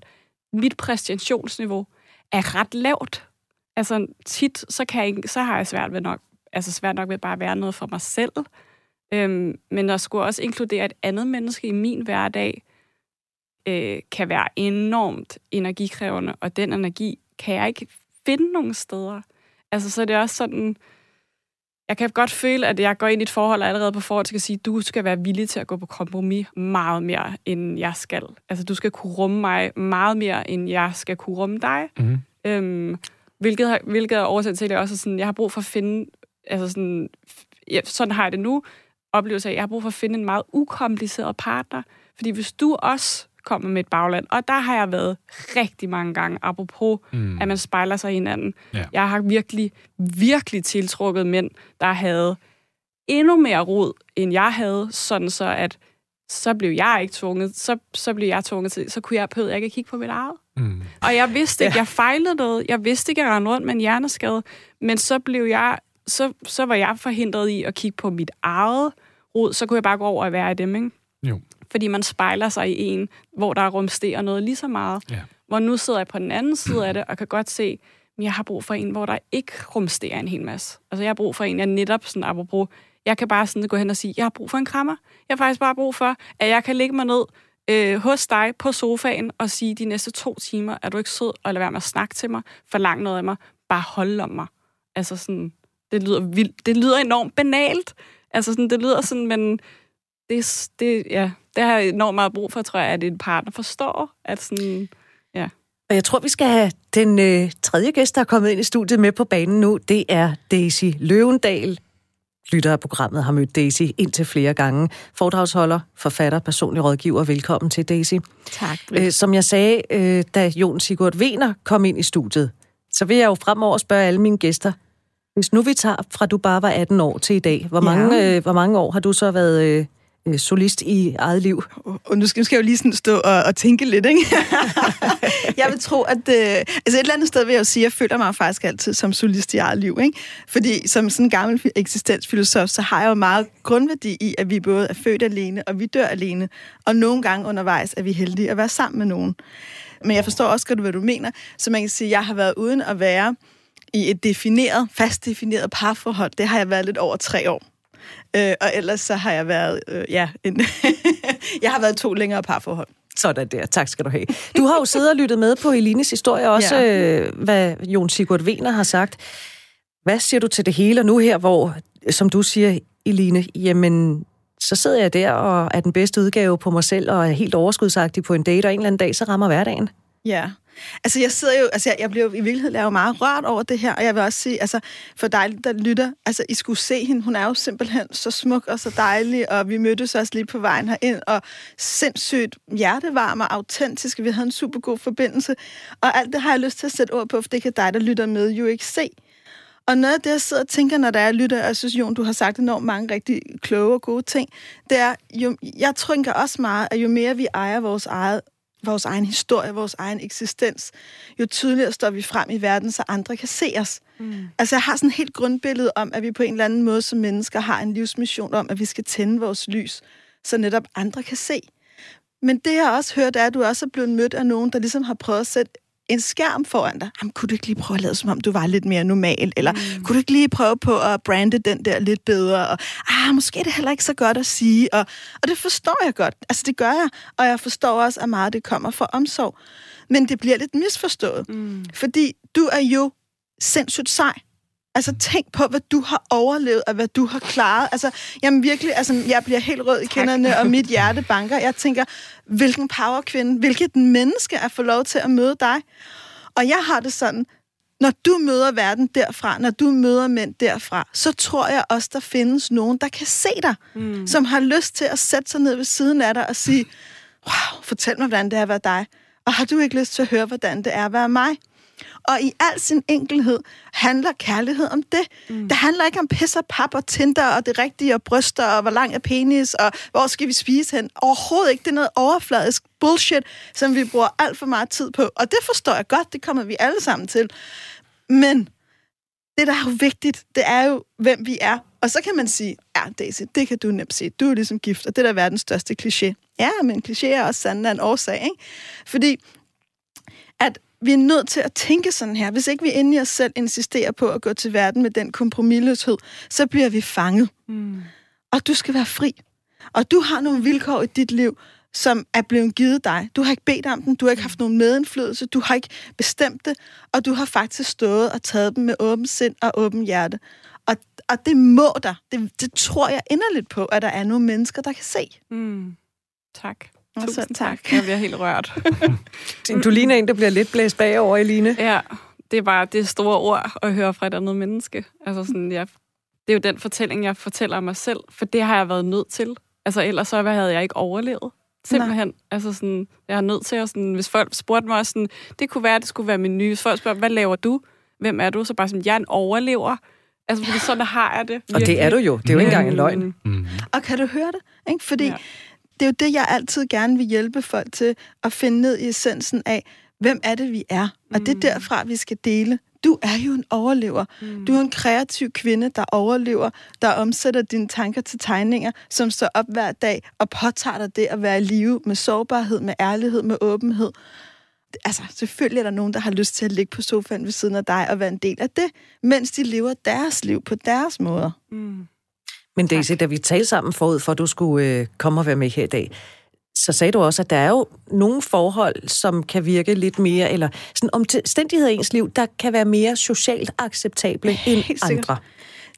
Mit præstationsniveau er ret lavt. Altså tit, så, kan jeg, så har jeg svært ved nok, altså svært nok ved bare at være noget for mig selv. Øhm, men at skulle også inkludere et andet menneske i min hverdag, øh, kan være enormt energikrævende, og den energi kan jeg ikke finde nogen steder. Altså, så er det også sådan, jeg kan godt føle, at jeg går ind i et forhold og allerede på forhold skal sige, du skal være villig til at gå på kompromis meget mere, end jeg skal. Altså, du skal kunne rumme mig meget mere, end jeg skal kunne rumme dig. Mm. Øhm, hvilket, hvilket er årsag til, at jeg også er sådan, jeg har brug for at finde, altså sådan, ja, sådan har jeg det nu, oplevelse af, at jeg har brug for at finde en meget ukompliceret partner. Fordi hvis du også kommer med et bagland. Og der har jeg været rigtig mange gange, apropos, mm. at man spejler sig i hinanden. Ja. Jeg har virkelig, virkelig tiltrukket mænd, der havde endnu mere rod, end jeg havde, sådan så at så blev jeg ikke tvunget, så, så blev jeg tvunget til, så kunne jeg på ikke kigge på mit eget. Mm. Og jeg vidste ikke, ja. jeg fejlede noget. Jeg vidste ikke, at jeg rendte rundt med en hjerneskade. Men så blev jeg, så, så var jeg forhindret i at kigge på mit eget rod. Så kunne jeg bare gå over og være i dem, ikke? Jo fordi man spejler sig i en, hvor der rumsterer noget lige så meget. Ja. Hvor nu sidder jeg på den anden side af det, og kan godt se, at jeg har brug for en, hvor der ikke rumsterer en hel masse. Altså jeg har brug for en, jeg netop sådan, apropos, jeg kan bare sådan gå hen og sige, jeg har brug for en krammer. Jeg har faktisk bare brug for, at jeg kan ligge mig ned øh, hos dig på sofaen og sige, de næste to timer, er du ikke sød, og lade være med at snakke til mig, forlang noget af mig, bare holde om mig. Altså sådan, det lyder vildt, det lyder enormt banalt. Altså sådan, det lyder sådan, men det, det, ja, det har jeg enormt meget brug for, tror jeg, at en partner forstår, at sådan, ja. Og jeg tror, vi skal have den øh, tredje gæst, der er kommet ind i studiet med på banen nu. Det er Daisy Løvendal. Lytter af programmet har mødt Daisy indtil flere gange. Foredragsholder, forfatter, personlig rådgiver. Velkommen til, Daisy. Tak. Øh, som jeg sagde, øh, da Jon Sigurd Wiener kom ind i studiet, så vil jeg jo fremover spørge alle mine gæster, hvis nu vi tager fra du bare var 18 år til i dag, hvor mange, ja. øh, hvor mange år har du så været øh, øh, solist i eget liv. Og nu skal, nu skal jeg jo lige sådan stå og, og tænke lidt, ikke? jeg vil tro, at... Øh, altså et eller andet sted vil jeg jo sige, at jeg føler mig faktisk altid som solist i eget liv, ikke? Fordi som sådan en gammel eksistensfilosof, så har jeg jo meget grundværdi i, at vi både er født alene, og vi dør alene. Og nogle gange undervejs er vi heldige at være sammen med nogen. Men jeg forstår også godt, hvad du mener. Så man kan sige, at jeg har været uden at være i et defineret, fast defineret parforhold. Det har jeg været lidt over tre år. Øh, og ellers så har jeg været, øh, ja, en jeg har været to længere parforhold. Sådan der. Tak skal du have. Du har jo siddet og lyttet med på Elines historie, også ja. øh, hvad Jon Sigurd Wiener har sagt. Hvad siger du til det hele nu her, hvor, som du siger, Eline, jamen, så sidder jeg der og er den bedste udgave på mig selv, og er helt overskudsagtig på en date, og en eller anden dag, så rammer hverdagen. Ja, Altså, jeg sidder jo, altså, jeg, jeg bliver jo i virkeligheden jeg meget rørt over det her, og jeg vil også sige, altså, for dig, der lytter, altså, I skulle se hende, hun er jo simpelthen så smuk og så dejlig, og vi mødtes også lige på vejen herind, og sindssygt hjertevarm og autentisk, vi havde en super god forbindelse, og alt det har jeg lyst til at sætte ord på, for det kan dig, der lytter med, jo ikke se. Og noget af det, jeg sidder og tænker, når der er lytter, og jeg synes, Jon, du har sagt enormt mange rigtig kloge og gode ting, det er, jo, jeg tænker også meget, at jo mere vi ejer vores eget vores egen historie, vores egen eksistens, jo tydeligere står vi frem i verden, så andre kan se os. Mm. Altså, jeg har sådan et helt grundbillede om, at vi på en eller anden måde som mennesker har en livsmission om, at vi skal tænde vores lys, så netop andre kan se. Men det, jeg også hørt, er, at du også er blevet mødt af nogen, der ligesom har prøvet at sætte en skærm foran dig. Jamen, kunne du ikke lige prøve at lade som om, du var lidt mere normal? Eller mm. kunne du ikke lige prøve på at brande den der lidt bedre? Og ah, måske er det heller ikke så godt at sige. Og, og det forstår jeg godt. Altså, det gør jeg. Og jeg forstår også, at meget det kommer fra omsorg. Men det bliver lidt misforstået. Mm. Fordi du er jo sindssygt sej. Altså, tænk på, hvad du har overlevet, og hvad du har klaret. Altså, jamen virkelig, altså, jeg bliver helt rød i kinderne, og mit hjerte banker. Jeg tænker, hvilken powerkvinde, hvilket menneske er få lov til at møde dig. Og jeg har det sådan, når du møder verden derfra, når du møder mænd derfra, så tror jeg også, der findes nogen, der kan se dig, mm. som har lyst til at sætte sig ned ved siden af dig og sige, wow, fortæl mig, hvordan det er at være dig. Og har du ikke lyst til at høre, hvordan det er at være mig? Og i al sin enkelhed handler kærlighed om det. Mm. Det handler ikke om pis og pap og tinder og det rigtige og bryster og hvor lang er penis og hvor skal vi spise hen. Overhovedet ikke. Det er noget overfladisk bullshit, som vi bruger alt for meget tid på. Og det forstår jeg godt. Det kommer vi alle sammen til. Men det, der er jo vigtigt, det er jo, hvem vi er. Og så kan man sige, ja, Daisy, det kan du nemt sige. Du er ligesom gift, og det er da verdens største kliché. Ja, men kliché er også sanden af en årsag, ikke? Fordi vi er nødt til at tænke sådan her. Hvis ikke vi inde i os selv insisterer på at gå til verden med den kompromilløshed, så bliver vi fanget. Mm. Og du skal være fri. Og du har nogle vilkår i dit liv, som er blevet givet dig. Du har ikke bedt om dem, du har ikke haft nogen medindflydelse, du har ikke bestemt det, og du har faktisk stået og taget dem med åben sind og åben hjerte. Og, og det må der. Det, det tror jeg inderligt på, at der er nogle mennesker, der kan se. Mm. Tak. Tusind tak. tak. Jeg bliver helt rørt. du ligner en, der bliver lidt blæst bagover, Eline. Ja, det er bare det store ord at høre fra et andet menneske. Altså sådan, jeg, det er jo den fortælling, jeg fortæller mig selv, for det har jeg været nødt til. Altså ellers så havde jeg ikke overlevet. Simpelthen. Nej. Altså sådan, jeg er nødt til at sådan, hvis folk spurgte mig sådan, det kunne være, det skulle være min nye. Hvis folk spørger, hvad laver du? Hvem er du? Så bare sådan, jeg er en overlever. Altså, fordi sådan har jeg det. Virkelig. Og det er du jo. Det er jo ikke engang en løgn. Mm. Og kan du høre det? Ikke? Fordi ja. Det er jo det, jeg altid gerne vil hjælpe folk til at finde ned i essensen af, hvem er det, vi er? Og det er mm. derfra, vi skal dele. Du er jo en overlever. Mm. Du er en kreativ kvinde, der overlever, der omsætter dine tanker til tegninger, som står op hver dag og påtager dig det at være i live med sårbarhed, med ærlighed, med åbenhed. Altså, selvfølgelig er der nogen, der har lyst til at ligge på sofaen ved siden af dig og være en del af det, mens de lever deres liv på deres måder. Mm. Men Daisy, da vi talte sammen forud for, at du skulle øh, komme og være med her i dag, så sagde du også, at der er jo nogle forhold, som kan virke lidt mere, eller sådan omstændigheder i ens liv, der kan være mere socialt acceptable end andre.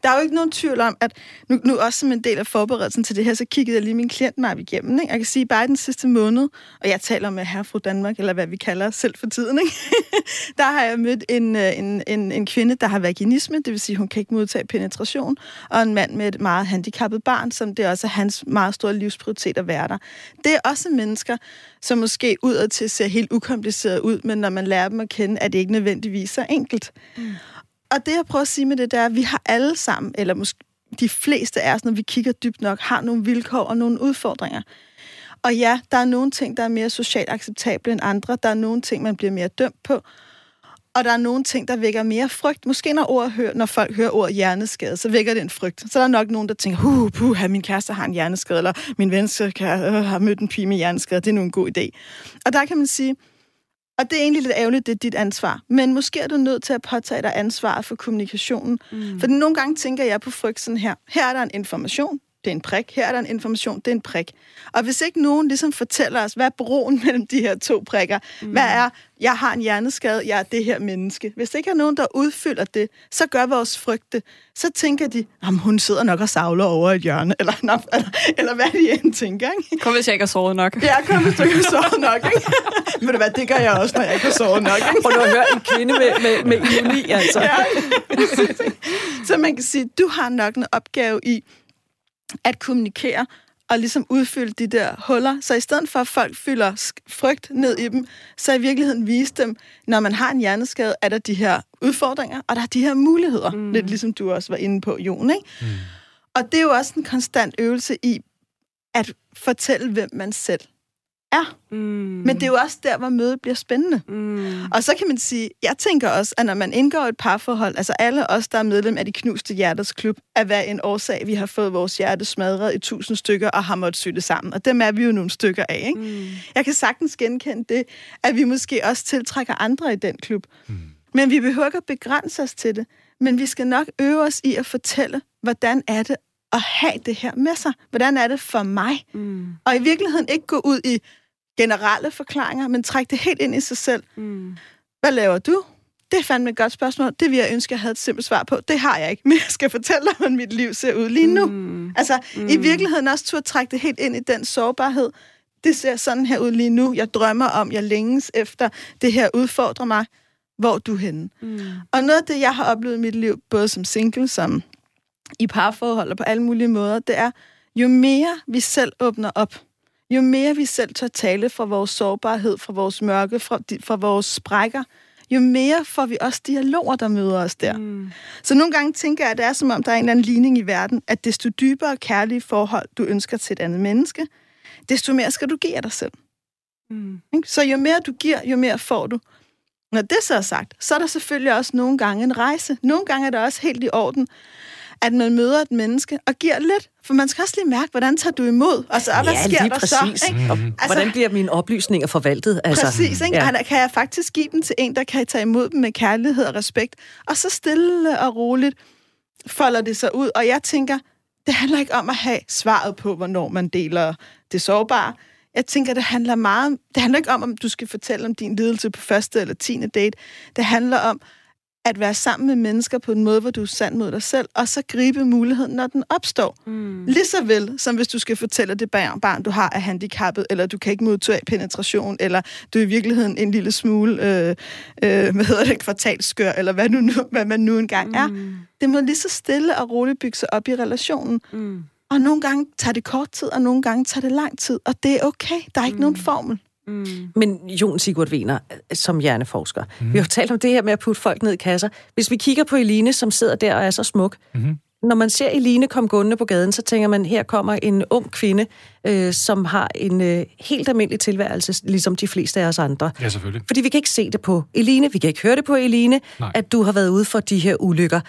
Der er jo ikke nogen tvivl om, at nu, nu også som en del af forberedelsen til det her, så kiggede jeg lige min klient mig igennem. Ikke? Jeg kan sige, bare den sidste måned, og jeg taler med herre fru Danmark, eller hvad vi kalder os selv for tiden, ikke? der har jeg mødt en, øh, en, en, en kvinde, der har vaginisme, det vil sige, hun kan ikke modtage penetration, og en mand med et meget handicappet barn, som det også er hans meget store livsprioritet at være der. Det er også mennesker, som måske udadtil ser helt ukompliceret ud, men når man lærer dem at kende, er det ikke nødvendigvis så enkelt. Mm og det, jeg prøver at sige med det, der er, at vi har alle sammen, eller måske de fleste af os, når vi kigger dybt nok, har nogle vilkår og nogle udfordringer. Og ja, der er nogle ting, der er mere socialt acceptable end andre. Der er nogle ting, man bliver mere dømt på. Og der er nogle ting, der vækker mere frygt. Måske når, ord hører, når folk hører ordet hjerneskade, så vækker det en frygt. Så der er nok nogen, der tænker, huh, puh, min kæreste har en hjerneskade, eller min ven øh, har mødt en pige med hjerneskade. Det er nu en god idé. Og der kan man sige, og det er egentlig lidt ærgerligt, det er dit ansvar. Men måske er du nødt til at påtage dig ansvar for kommunikationen. Mm. For nogle gange tænker jeg på frygt sådan her. Her er der en information, det er en prik. Her er der en information, det er en prik. Og hvis ikke nogen ligesom fortæller os, hvad er broen mellem de her to prikker? Mm. Hvad er, jeg har en hjerneskade, jeg er det her menneske. Hvis ikke er nogen, der udfylder det, så gør vores frygte. Så tænker de, om hun sidder nok og savler over et hjørne, eller, eller, eller hvad de end tænker. Ikke? Kom, hvis jeg ikke har sovet nok. Ja, kom, hvis du ikke har sovet nok. Ikke? Ved du hvad, det gør jeg også, når jeg ikke har sovet nok. Ikke? Prøv at høre en kvinde med, med, med ironi, altså. Ja, så man kan sige, du har nok en opgave i, at kommunikere og ligesom udfylde de der huller. Så i stedet for, at folk fylder frygt ned i dem, så i virkeligheden vise dem, når man har en hjerneskade, er der de her udfordringer, og der er de her muligheder. Mm. Lidt ligesom du også var inde på, Jon. Ikke? Mm. Og det er jo også en konstant øvelse i at fortælle, hvem man selv er. Mm. Men det er jo også der, hvor mødet bliver spændende. Mm. Og så kan man sige, jeg tænker også, at når man indgår et parforhold, altså alle os, der er medlem af de knuste hjerters klub, er hvad en årsag, vi har fået vores hjerte smadret i tusind stykker og har måttet sy det sammen. Og dem er vi jo nogle stykker af. Ikke? Mm. Jeg kan sagtens genkende det, at vi måske også tiltrækker andre i den klub. Mm. Men vi behøver ikke at begrænse os til det. Men vi skal nok øve os i at fortælle, hvordan er det at have det her med sig. Hvordan er det for mig? Mm. Og i virkeligheden ikke gå ud i generelle forklaringer, men trække det helt ind i sig selv. Mm. Hvad laver du? Det er fandme et godt spørgsmål. Det vil jeg ønske, at jeg havde et simpelt svar på. Det har jeg ikke, men jeg skal fortælle dig, hvordan mit liv ser ud lige nu. Mm. Altså, mm. i virkeligheden også turde trække det helt ind i den sårbarhed. Det ser sådan her ud lige nu. Jeg drømmer om, jeg længes efter. Det her udfordrer mig. hvor du henne? Mm. Og noget af det, jeg har oplevet i mit liv, både som single, som i parforhold og på alle mulige måder, det er, jo mere vi selv åbner op, jo mere vi selv tør tale fra vores sårbarhed, fra vores mørke, fra, de- fra vores sprækker, jo mere får vi også dialoger, der møder os der. Mm. Så nogle gange tænker jeg, at det er som om, der er en eller anden ligning i verden, at desto dybere kærlige forhold, du ønsker til et andet menneske, desto mere skal du give af dig selv. Mm. Så jo mere du giver, jo mere får du. Når det så er sagt, så er der selvfølgelig også nogle gange en rejse. Nogle gange er det også helt i orden, at man møder et menneske og giver lidt. For man skal også lige mærke, hvordan tager du imod? Og så, hvad Ja, sker lige der præcis. så? Ikke? Og hvordan bliver mine oplysninger forvaltet? Altså, Præcis, ikke? Ja. Ja. Kan jeg faktisk give dem til en, der kan tage imod dem med kærlighed og respekt? Og så stille og roligt folder det sig ud. Og jeg tænker, det handler ikke om at have svaret på, hvornår man deler det sårbare. Jeg tænker, det handler meget... Det handler ikke om, om du skal fortælle om din lidelse på første eller tiende date. Det handler om at være sammen med mennesker på en måde, hvor du er sand mod dig selv, og så gribe muligheden, når den opstår. Mm. Lige så vel, som hvis du skal fortælle, det barn, barn, du har, er handicappet, eller du kan ikke modtage penetration, eller du er i virkeligheden en lille smule, øh, øh, hvad hedder det, kvartalskør, eller hvad, nu, nu- hvad man nu engang er. Mm. Det må lige så stille og roligt bygge sig op i relationen. Mm. Og nogle gange tager det kort tid, og nogle gange tager det lang tid, og det er okay. Der er ikke mm. nogen formel. Mm. Men Jon Sigurd Wiener, som hjerneforsker, mm. vi har jo talt om det her med at putte folk ned i kasser. Hvis vi kigger på Eline, som sidder der og er så smuk, Mhm. når man ser Eline komme gående på gaden, så tænker man, her kommer en ung kvinde, øh, som har en øh, helt almindelig tilværelse, ligesom de fleste af os andre. Ja, selvfølgelig. Fordi vi kan ikke se det på Eline, vi kan ikke høre det på Eline, Nej. at du har været ude for de her ulykker.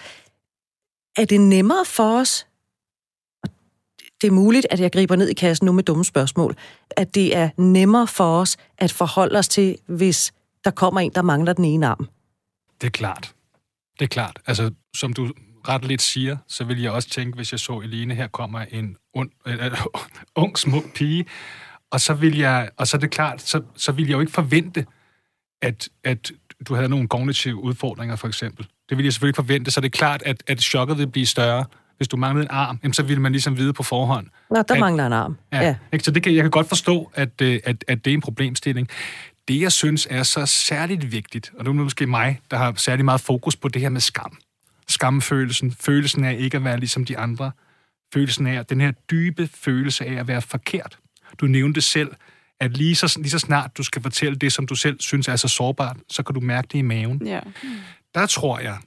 Er det nemmere for os, det er muligt, at jeg griber ned i kassen nu med dumme spørgsmål, at det er nemmere for os at forholde os til, hvis der kommer en, der mangler den ene arm? Det er klart. Det er klart. Altså, som du ret lidt siger, så vil jeg også tænke, hvis jeg så Eline, her kommer en ond, øh, øh ung, smuk pige, og så vil jeg, og så er det klart, så, så vil jeg jo ikke forvente, at, at du havde nogle kognitive udfordringer, for eksempel. Det vil jeg selvfølgelig ikke forvente, så det er klart, at, at chokket vil blive større. Hvis du manglede en arm, jamen, så vil man ligesom vide på forhånd. Nå, der At- mangler en arm. Ja, ja. Ikke? Så det kan, jeg kan godt forstå, at, øh, at, at det er en problemstilling. Det, jeg synes er så særligt vigtigt, og nu er det måske mig, der har særlig meget fokus på det her med skam. Skamfølelsen, følelsen af ikke at være ligesom de andre, følelsen af, den her dybe følelse af at være forkert. Du nævnte selv, at lige så, lige så snart du skal fortælle det, som du selv synes er så sårbart, så kan du mærke det i maven Ja. der tror jeg,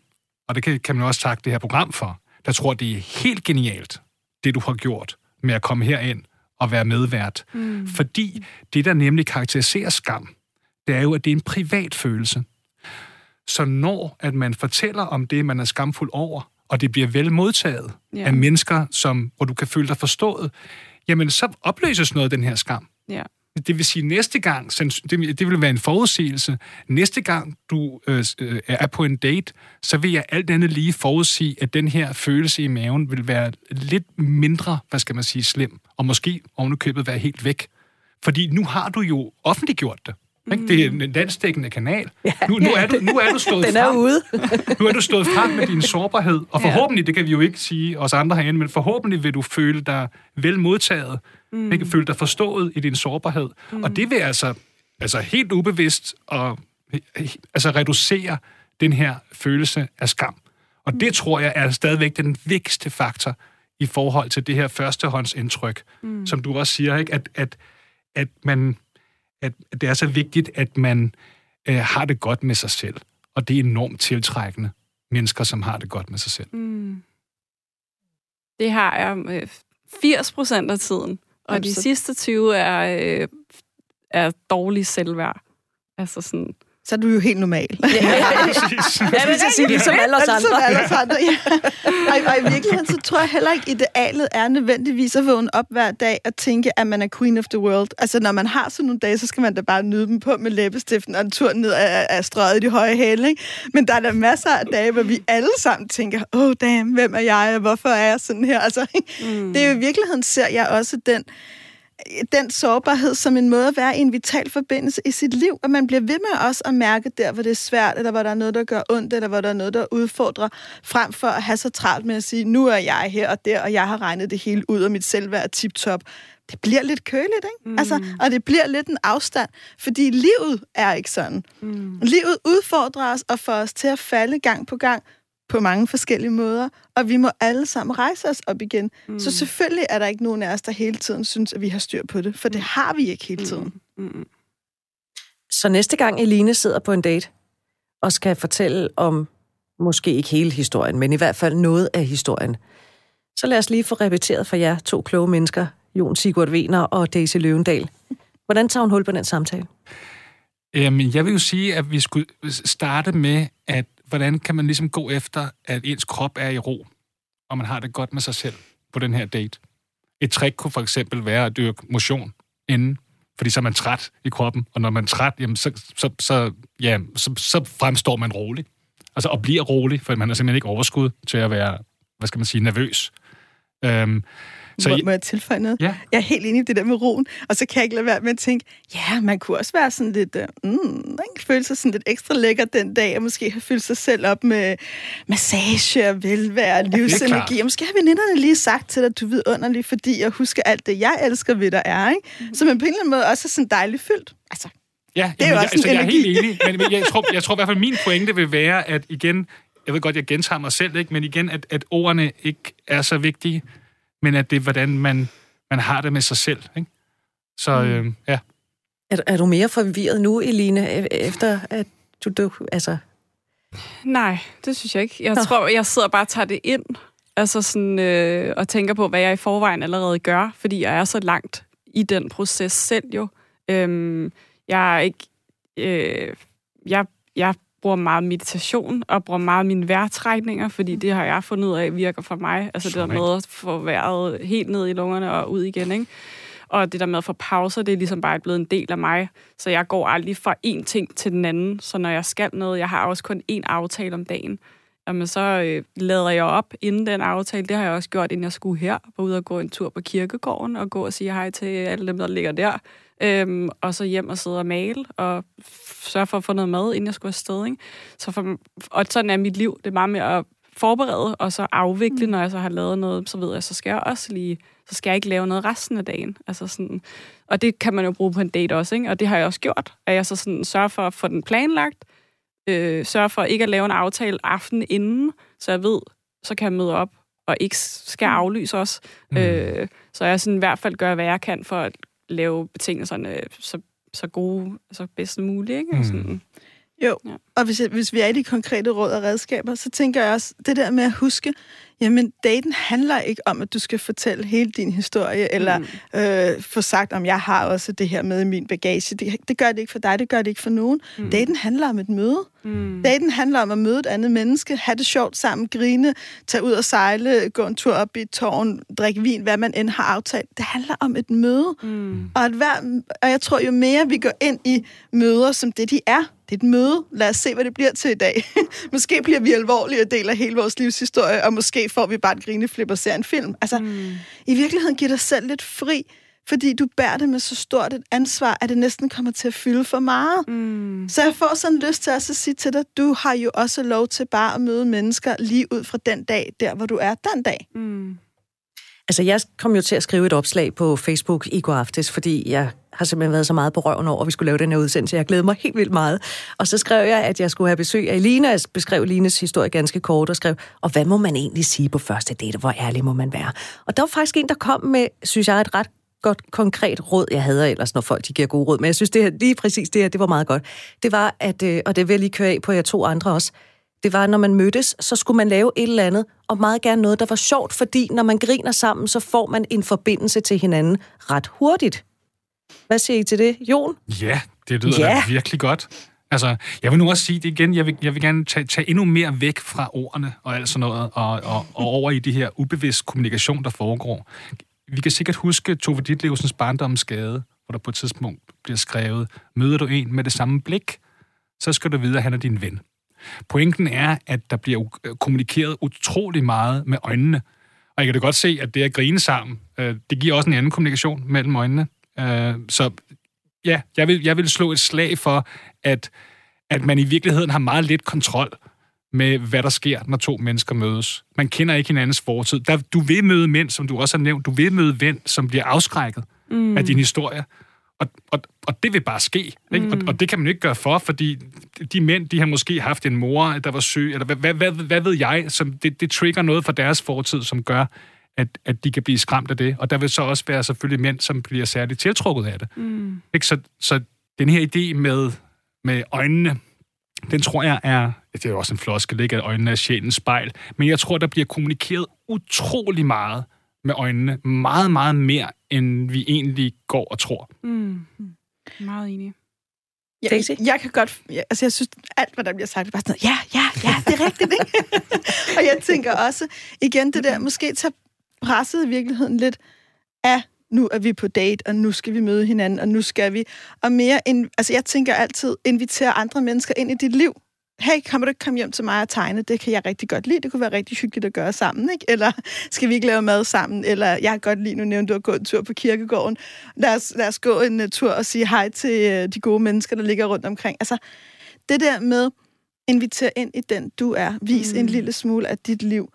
og det kan, kan man også takke det her program for, der tror det er helt genialt, det du har gjort med at komme herind og være medvært. Mm. Fordi det, der nemlig karakteriserer skam, det er jo, at det er en privat følelse. Så når at man fortæller om det, man er skamfuld over, og det bliver vel modtaget Ja. af mennesker, som, hvor du kan føle dig forstået, jamen så opløses noget af den her skam. Ja. Det vil sige, næste gang, det, det vil være en forudsigelse, næste gang du øh, øh, er på en date, så vil jeg alt andet lige forudsige, at den her følelse i maven vil være lidt mindre, hvad skal man sige, slem, og måske ovenikøbet være helt væk. Fordi nu har du jo offentliggjort det. Ikke? Det er en landsdækkende kanal. Nu, nu, er du, nu er du stået Den er frem. ude. Nu er du stået frem med din sårbarhed, og forhåbentlig, det kan vi jo ikke sige os andre herinde, men forhåbentlig vil du føle dig vel modtaget, mm. ikke føle dig forstået i din sårbarhed. Mm. Og det vil altså, altså helt ubevidst og, altså reducere den her følelse af skam. Og det tror jeg er stadigvæk den vigtigste faktor i forhold til det her førstehåndsindtryk, mm. som du også siger, ikke? At, at, at, man, at det er så vigtigt, at man øh, har det godt med sig selv. Og det er enormt tiltrækkende, mennesker, som har det godt med sig selv. Mm. Det har jeg øh, 80 procent af tiden. Og Absolut. de sidste 20 er, øh, er dårlig selvværd. Altså sådan... Så er du jo helt normal. Præcis. Ja, det vil sige, ligesom alle os Ligesom andre. alle os andre, ja. og, og i virkeligheden, så tror jeg heller ikke, idealet er nødvendigvis at vågne op hver dag og tænke, at man er queen of the world. Altså, når man har sådan nogle dage, så skal man da bare nyde dem på med læbestiften og en tur ned af, af strøget i de høje hæle, ikke? Men der er der masser af dage, hvor vi alle sammen tænker, oh damn, hvem er jeg, og hvorfor er jeg sådan her? Altså, mm. det er jo i virkeligheden, ser jeg også den den sårbarhed som en måde at være i en vital forbindelse i sit liv, at man bliver ved med også at mærke der, hvor det er svært, eller hvor der er noget, der gør ondt, eller hvor der er noget, der udfordrer, frem for at have så travlt med at sige, nu er jeg her og der, og jeg har regnet det hele ud, og mit selvværd er tip-top. Det bliver lidt køligt, ikke? Mm. Altså, og det bliver lidt en afstand, fordi livet er ikke sådan. Mm. Livet udfordrer os og får os til at falde gang på gang, på mange forskellige måder, og vi må alle sammen rejse os op igen. Mm. Så selvfølgelig er der ikke nogen af os, der hele tiden synes, at vi har styr på det, for det har vi ikke hele tiden. Mm. Mm. Så næste gang Eline sidder på en date og skal fortælle om, måske ikke hele historien, men i hvert fald noget af historien, så lad os lige få repeteret for jer to kloge mennesker, Jon Sigurd Wiener og Daisy Løvendal. Hvordan tager hun hul på den samtale? Jamen, jeg vil jo sige, at vi skulle starte med, at hvordan kan man ligesom gå efter, at ens krop er i ro, og man har det godt med sig selv på den her date. Et trick kunne for eksempel være at dyrke motion inden, fordi så er man træt i kroppen, og når man er træt, jamen, så, så, så, ja, så, så fremstår man rolig. Altså, og bliver rolig, for man har simpelthen ikke overskud til at være, hvad skal man sige, nervøs. Øhm, så må, må jeg tilføje noget? Ja. Jeg er helt enig i det der med roen, og så kan jeg ikke lade være med at tænke, ja, man kunne også være sådan lidt, uh, mm, føle sig sådan lidt ekstra lækker den dag, og måske have fyldt sig selv op med massage og velvære og livsenergi. Og måske har veninderne lige sagt til dig, at du er vidunderlig, fordi jeg husker alt det, jeg elsker ved dig er, ikke? Mm. Så man på en eller anden måde også er sådan dejligt fyldt. Altså, Ja, det er jamen, også jeg, altså, jeg er helt enig, men, men jeg, tror, jeg tror i hvert fald, min pointe vil være, at igen, jeg ved godt, jeg gentager mig selv, ikke? men igen, at, at ordene ikke er så vigtige men at det er, hvordan man, man har det med sig selv. Ikke? Så mm. øh, ja. Er, er du mere forvirret nu, Eline, e- efter at du... du altså... Nej, det synes jeg ikke. Jeg Nå. tror, jeg sidder bare og tager det ind, altså sådan, øh, og tænker på, hvad jeg i forvejen allerede gør, fordi jeg er så langt i den proces selv jo. Øhm, jeg er ikke... Øh, jeg, jeg bruger meget meditation og bruger meget mine vejrtrækninger, fordi det har jeg fundet ud af virker for mig. Altså det der med at få vejret helt ned i lungerne og ud igen, ikke? Og det der med at få pauser, det er ligesom bare blevet en del af mig. Så jeg går aldrig fra en ting til den anden. Så når jeg skal noget, jeg har også kun én aftale om dagen. Jamen så øh, lader jeg op inden den aftale. Det har jeg også gjort, inden jeg skulle her. Var ude og gå en tur på kirkegården og gå og sige hej til alle dem, der ligger der. Øhm, og så hjem og sidde og male, og sørge for at få noget mad, inden jeg skulle afsted. Ikke? Så for, og sådan er mit liv. Det er meget med at forberede, og så afvikle, mm. når jeg så har lavet noget, så ved jeg, så skal jeg også lige, så skal jeg ikke lave noget resten af dagen. Altså sådan, og det kan man jo bruge på en date også, ikke? og det har jeg også gjort, at jeg så sådan sørger for at få den planlagt, øh, sørger for ikke at lave en aftale aften inden, så jeg ved, så kan jeg møde op, og ikke skal mm. aflyse os. Mm. Øh, så jeg sådan i hvert fald gør, hvad jeg kan for at lave betingelserne så, så gode, så bedst muligt. Ikke? Mm. Sådan. Jo, ja. og hvis, hvis vi er i de konkrete råd og redskaber, så tænker jeg også, det der med at huske, jamen daten handler ikke om, at du skal fortælle hele din historie, eller mm. øh, få sagt, om jeg har også det her med i min bagage. Det, det gør det ikke for dig, det gør det ikke for nogen. Mm. Daten handler om et møde. Mm. Daten handler om at møde et andet menneske, have det sjovt sammen, grine, tage ud og sejle, gå en tur op i et tårn, drikke vin, hvad man end har aftalt. Det handler om et møde. Mm. Og, at hver, og jeg tror, jo mere vi går ind i møder, som det de er, det er et møde. Lad os se, hvad det bliver til i dag. måske bliver vi alvorlige og deler hele vores livshistorie, og måske får vi bare et grineflip og ser en film. Altså, mm. i virkeligheden giver dig selv lidt fri, fordi du bærer det med så stort et ansvar, at det næsten kommer til at fylde for meget. Mm. Så jeg får sådan lyst til at sige til dig, du har jo også lov til bare at møde mennesker lige ud fra den dag, der hvor du er den dag. Mm. Altså, jeg kom jo til at skrive et opslag på Facebook i går aftes, fordi jeg har simpelthen været så meget på røven over, at vi skulle lave den her udsendelse. Jeg glæder mig helt vildt meget. Og så skrev jeg, at jeg skulle have besøg af Elina. Jeg beskrev Elines historie ganske kort og skrev, og hvad må man egentlig sige på første date? Hvor ærlig må man være? Og der var faktisk en, der kom med, synes jeg, et ret godt konkret råd. Jeg hader ellers, når folk de giver gode råd, men jeg synes, det her, lige præcis det her, det var meget godt. Det var, at, øh, og det vil jeg lige køre af på jer to andre også, det var, når man mødtes, så skulle man lave et eller andet, og meget gerne noget, der var sjovt, fordi når man griner sammen, så får man en forbindelse til hinanden ret hurtigt. Hvad siger I til det, Jon? Ja, det lyder ja. virkelig godt. Altså, jeg vil nu også sige det igen, jeg vil, jeg vil gerne tage, tage endnu mere væk fra ordene og alt sådan noget, og, og, og over i det her ubevidst kommunikation, der foregår. Vi kan sikkert huske Tove Ditlevsens barndomsskade, hvor der på et tidspunkt bliver skrevet, møder du en med det samme blik, så skal du vide, at han er din ven. Pointen er, at der bliver kommunikeret utrolig meget med øjnene. Og jeg kan da godt se, at det at grine sammen, Øh, det giver også en anden kommunikation mellem øjnene. Øh, så ja, jeg vil, jeg vil slå et slag for, at, at man i virkeligheden har meget lidt kontrol med, hvad der sker, når to mennesker mødes. Man kender ikke hinandens fortid. Der, du vil møde mænd, som du også har nævnt. Du vil møde mænd, som bliver afskrækket mm. af din historie. Og, og, og det vil bare ske. Ikke? Mm. Og, og det kan man ikke gøre for, fordi de mænd, de har måske haft en mor, der var syg, eller hvad, hvad, hvad, hvad ved jeg, som det, det trigger noget fra deres fortid, som gør, at, at de kan blive skræmt af det. Og der vil så også være selvfølgelig mænd, som bliver særligt tiltrukket af det. Mm. Ikke? Så, så den her idé med, med øjnene, den tror jeg er, det er jo også en floskel, ikke, at øjnene er sjælens spejl, men jeg tror, der bliver kommunikeret utrolig meget med øjnene. Meget, meget mere, end vi egentlig går og tror. Mm. Meget enig. Jeg, jeg kan godt... Jeg, altså, jeg synes, alt, hvad der bliver sagt, er bare sådan noget, ja, ja, ja, det er rigtigt, ikke? og jeg tænker også, igen, det der, måske tage presset i virkeligheden lidt af, nu er vi på date, og nu skal vi møde hinanden, og nu skal vi... Og mere, end, altså jeg tænker altid, invitere andre mennesker ind i dit liv hey, kan du ikke komme hjem til mig og tegne? Det kan jeg rigtig godt lide. Det kunne være rigtig hyggeligt at gøre sammen, ikke? Eller skal vi ikke lave mad sammen? Eller jeg kan godt lide, nu nævnte du at gå en tur på kirkegården. Lad os, lad os gå en uh, tur og sige hej til uh, de gode mennesker, der ligger rundt omkring. Altså, det der med invitere ind i den, du er. Vis mm. en lille smule af dit liv.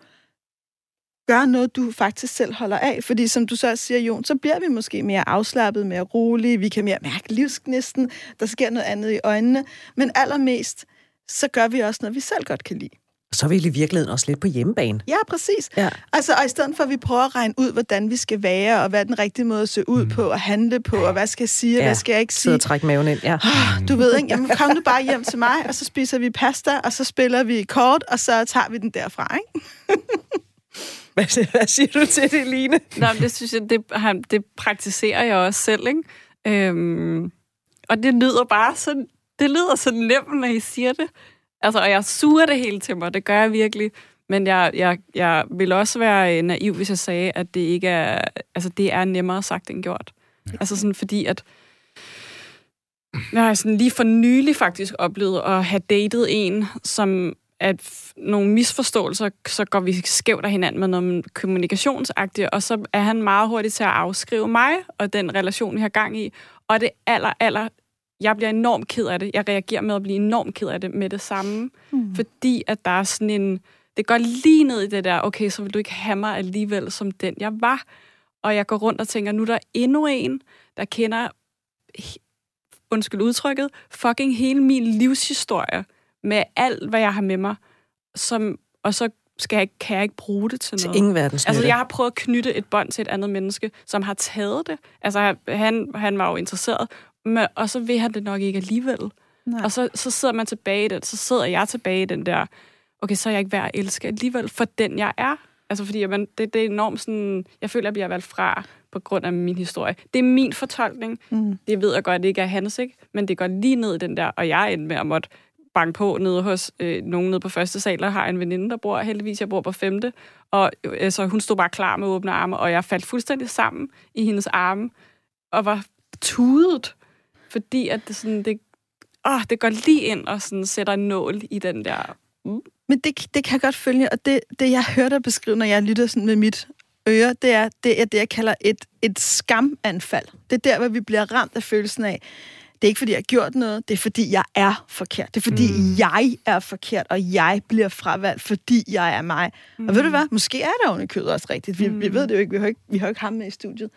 Gør noget, du faktisk selv holder af. Fordi som du så siger, Jon, så bliver vi måske mere afslappet, mere rolige. Vi kan mere mærke livsgnisten. Der sker noget andet i øjnene. Men allermest, så gør vi også noget, vi selv godt kan lide. Så er vi i virkeligheden også lidt på hjemmebane. Ja, præcis. Ja. Altså, og i stedet for, at vi prøver at regne ud, hvordan vi skal være, og hvad er den rigtige måde at se ud mm. på, og handle på, og hvad skal jeg sige, og ja. hvad skal jeg ikke sige. Sidde og trække maven ind, ja. Oh, du ved ikke, jamen kom du bare hjem til mig, og så spiser vi pasta, og så spiller vi kort, og så tager vi den derfra, ikke? hvad, hvad siger du til det, Line? Nå, det synes jeg, det, det praktiserer jeg også selv, ikke? Øhm, og det lyder bare sådan det lyder så nemt, når I siger det. Altså, og jeg suger det hele til mig, det gør jeg virkelig. Men jeg, jeg, jeg vil også være naiv, hvis jeg sagde, at det ikke er, altså, det er nemmere sagt end gjort. Ja. Altså sådan, fordi at jeg har sådan lige for nylig faktisk oplevet at have datet en, som at nogle misforståelser, så går vi skævt af hinanden med noget kommunikationsagtigt, og så er han meget hurtig til at afskrive mig og den relation, vi har gang i. Og det aller, aller jeg bliver enormt ked af det. Jeg reagerer med at blive enormt ked af det med det samme. Mm. Fordi at der er sådan en... Det går lige ned i det der, okay, så vil du ikke have mig alligevel som den, jeg var. Og jeg går rundt og tænker, nu er der endnu en, der kender, undskyld udtrykket, fucking hele min livshistorie med alt, hvad jeg har med mig. Som, og så skal jeg, kan jeg ikke bruge det til noget. Til ingen verdens Altså, jeg har prøvet at knytte et bånd til et andet menneske, som har taget det. Altså, han, han var jo interesseret, men, og så vil han det nok ikke alligevel. Nej. Og så, så sidder man tilbage i det, så sidder jeg tilbage i den der, okay, så er jeg ikke værd at elske alligevel for den, jeg er. Altså, fordi man, det, det er enormt sådan, jeg føler, at jeg bliver valgt fra på grund af min historie. Det er min fortolkning. Mm. Det ved jeg godt, det ikke er hans, ikke? Men det går lige ned i den der, og jeg er endt med at måtte banke på nede hos øh, nogen nede på første sal, og har en veninde, der bor heldigvis, jeg bor på femte, og øh, så hun stod bare klar med åbne arme, og jeg faldt fuldstændig sammen i hendes arme, og var tudet fordi at det, sådan, det, åh, det går lige ind og sådan sætter en nål i den der... Mm. Men det, det kan jeg godt følge, og det, det jeg hører dig beskrive, når jeg lytter sådan med mit øre, det er det, er det jeg kalder et, et skamanfald. Det er der, hvor vi bliver ramt af følelsen af, det er ikke, fordi jeg har gjort noget, det er, fordi jeg er forkert. Det er, fordi mm. jeg er forkert, og jeg bliver fravalgt, fordi jeg er mig. Mm. Og ved du mm. hvad? Måske er der i kødet også rigtigt. Vi, mm. vi ved det jo ikke. Vi har ikke, vi har ikke ham med i studiet.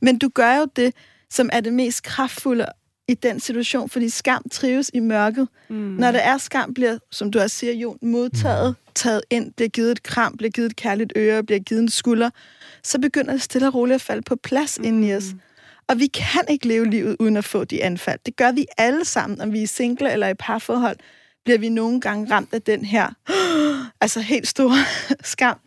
Men du gør jo det, som er det mest kraftfulde i den situation, fordi skam trives i mørket. Mm. Når der er skam, bliver, som du også siger, Jon, modtaget, mm. taget ind, bliver givet et kram, bliver givet et kærligt øre, bliver givet en skulder, så begynder det stille og roligt at falde på plads mm. inden i os. Og vi kan ikke leve livet uden at få de anfald. Det gør vi alle sammen, om vi er single eller i parforhold, bliver vi nogle gange ramt af den her, altså helt store skam.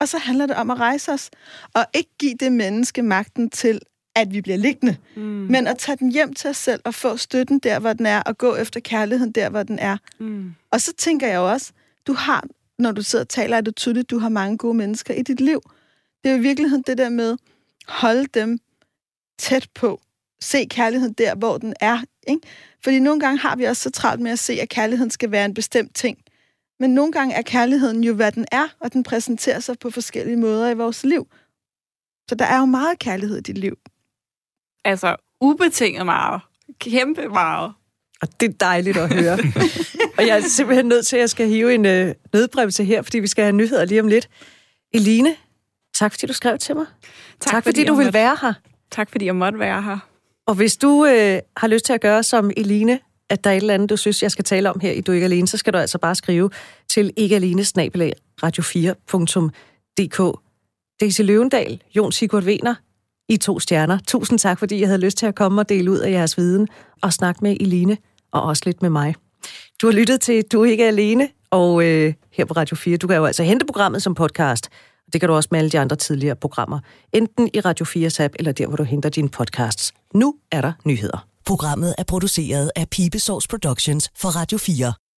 Og så handler det om at rejse os, og ikke give det menneske magten til at vi bliver liggende. Mm. Men at tage den hjem til os selv og få støtten der, hvor den er, og gå efter kærligheden der, hvor den er. Mm. Og så tænker jeg også, du har, når du sidder og taler, er det tydeligt, du har mange gode mennesker i dit liv. Det er jo i virkeligheden det der med, holde dem tæt på. Se kærligheden der, hvor den er. Ikke? Fordi nogle gange har vi også så travlt med at se, at kærligheden skal være en bestemt ting. Men nogle gange er kærligheden jo, hvad den er, og den præsenterer sig på forskellige måder i vores liv. Så der er jo meget kærlighed i dit liv. Altså, ubetinget meget. Kæmpe meget. Og det er dejligt at høre. og jeg er simpelthen nødt til, at jeg skal hive en øh, nødbremse her, fordi vi skal have nyheder lige om lidt. Eline, tak fordi du skrev til mig. Tak, tak fordi, fordi du vil være her. Tak fordi jeg måtte være her. Og hvis du øh, har lyst til at gøre som Eline, at der er et eller andet, du synes, jeg skal tale om her i Du Ikke Alene, så skal du altså bare skrive til ikkealene-radio4.dk. Daisy Løvendal, Jon Sigurd Wener, i to stjerner. Tusind tak, fordi jeg havde lyst til at komme og dele ud af jeres viden og snakke med Eline og også lidt med mig. Du har lyttet til Du er ikke alene, og øh, her på Radio 4, du kan jo altså hente programmet som podcast. Det kan du også med alle de andre tidligere programmer. Enten i Radio 4's app, eller der, hvor du henter dine podcasts. Nu er der nyheder. Programmet er produceret af Pibesource Productions for Radio 4.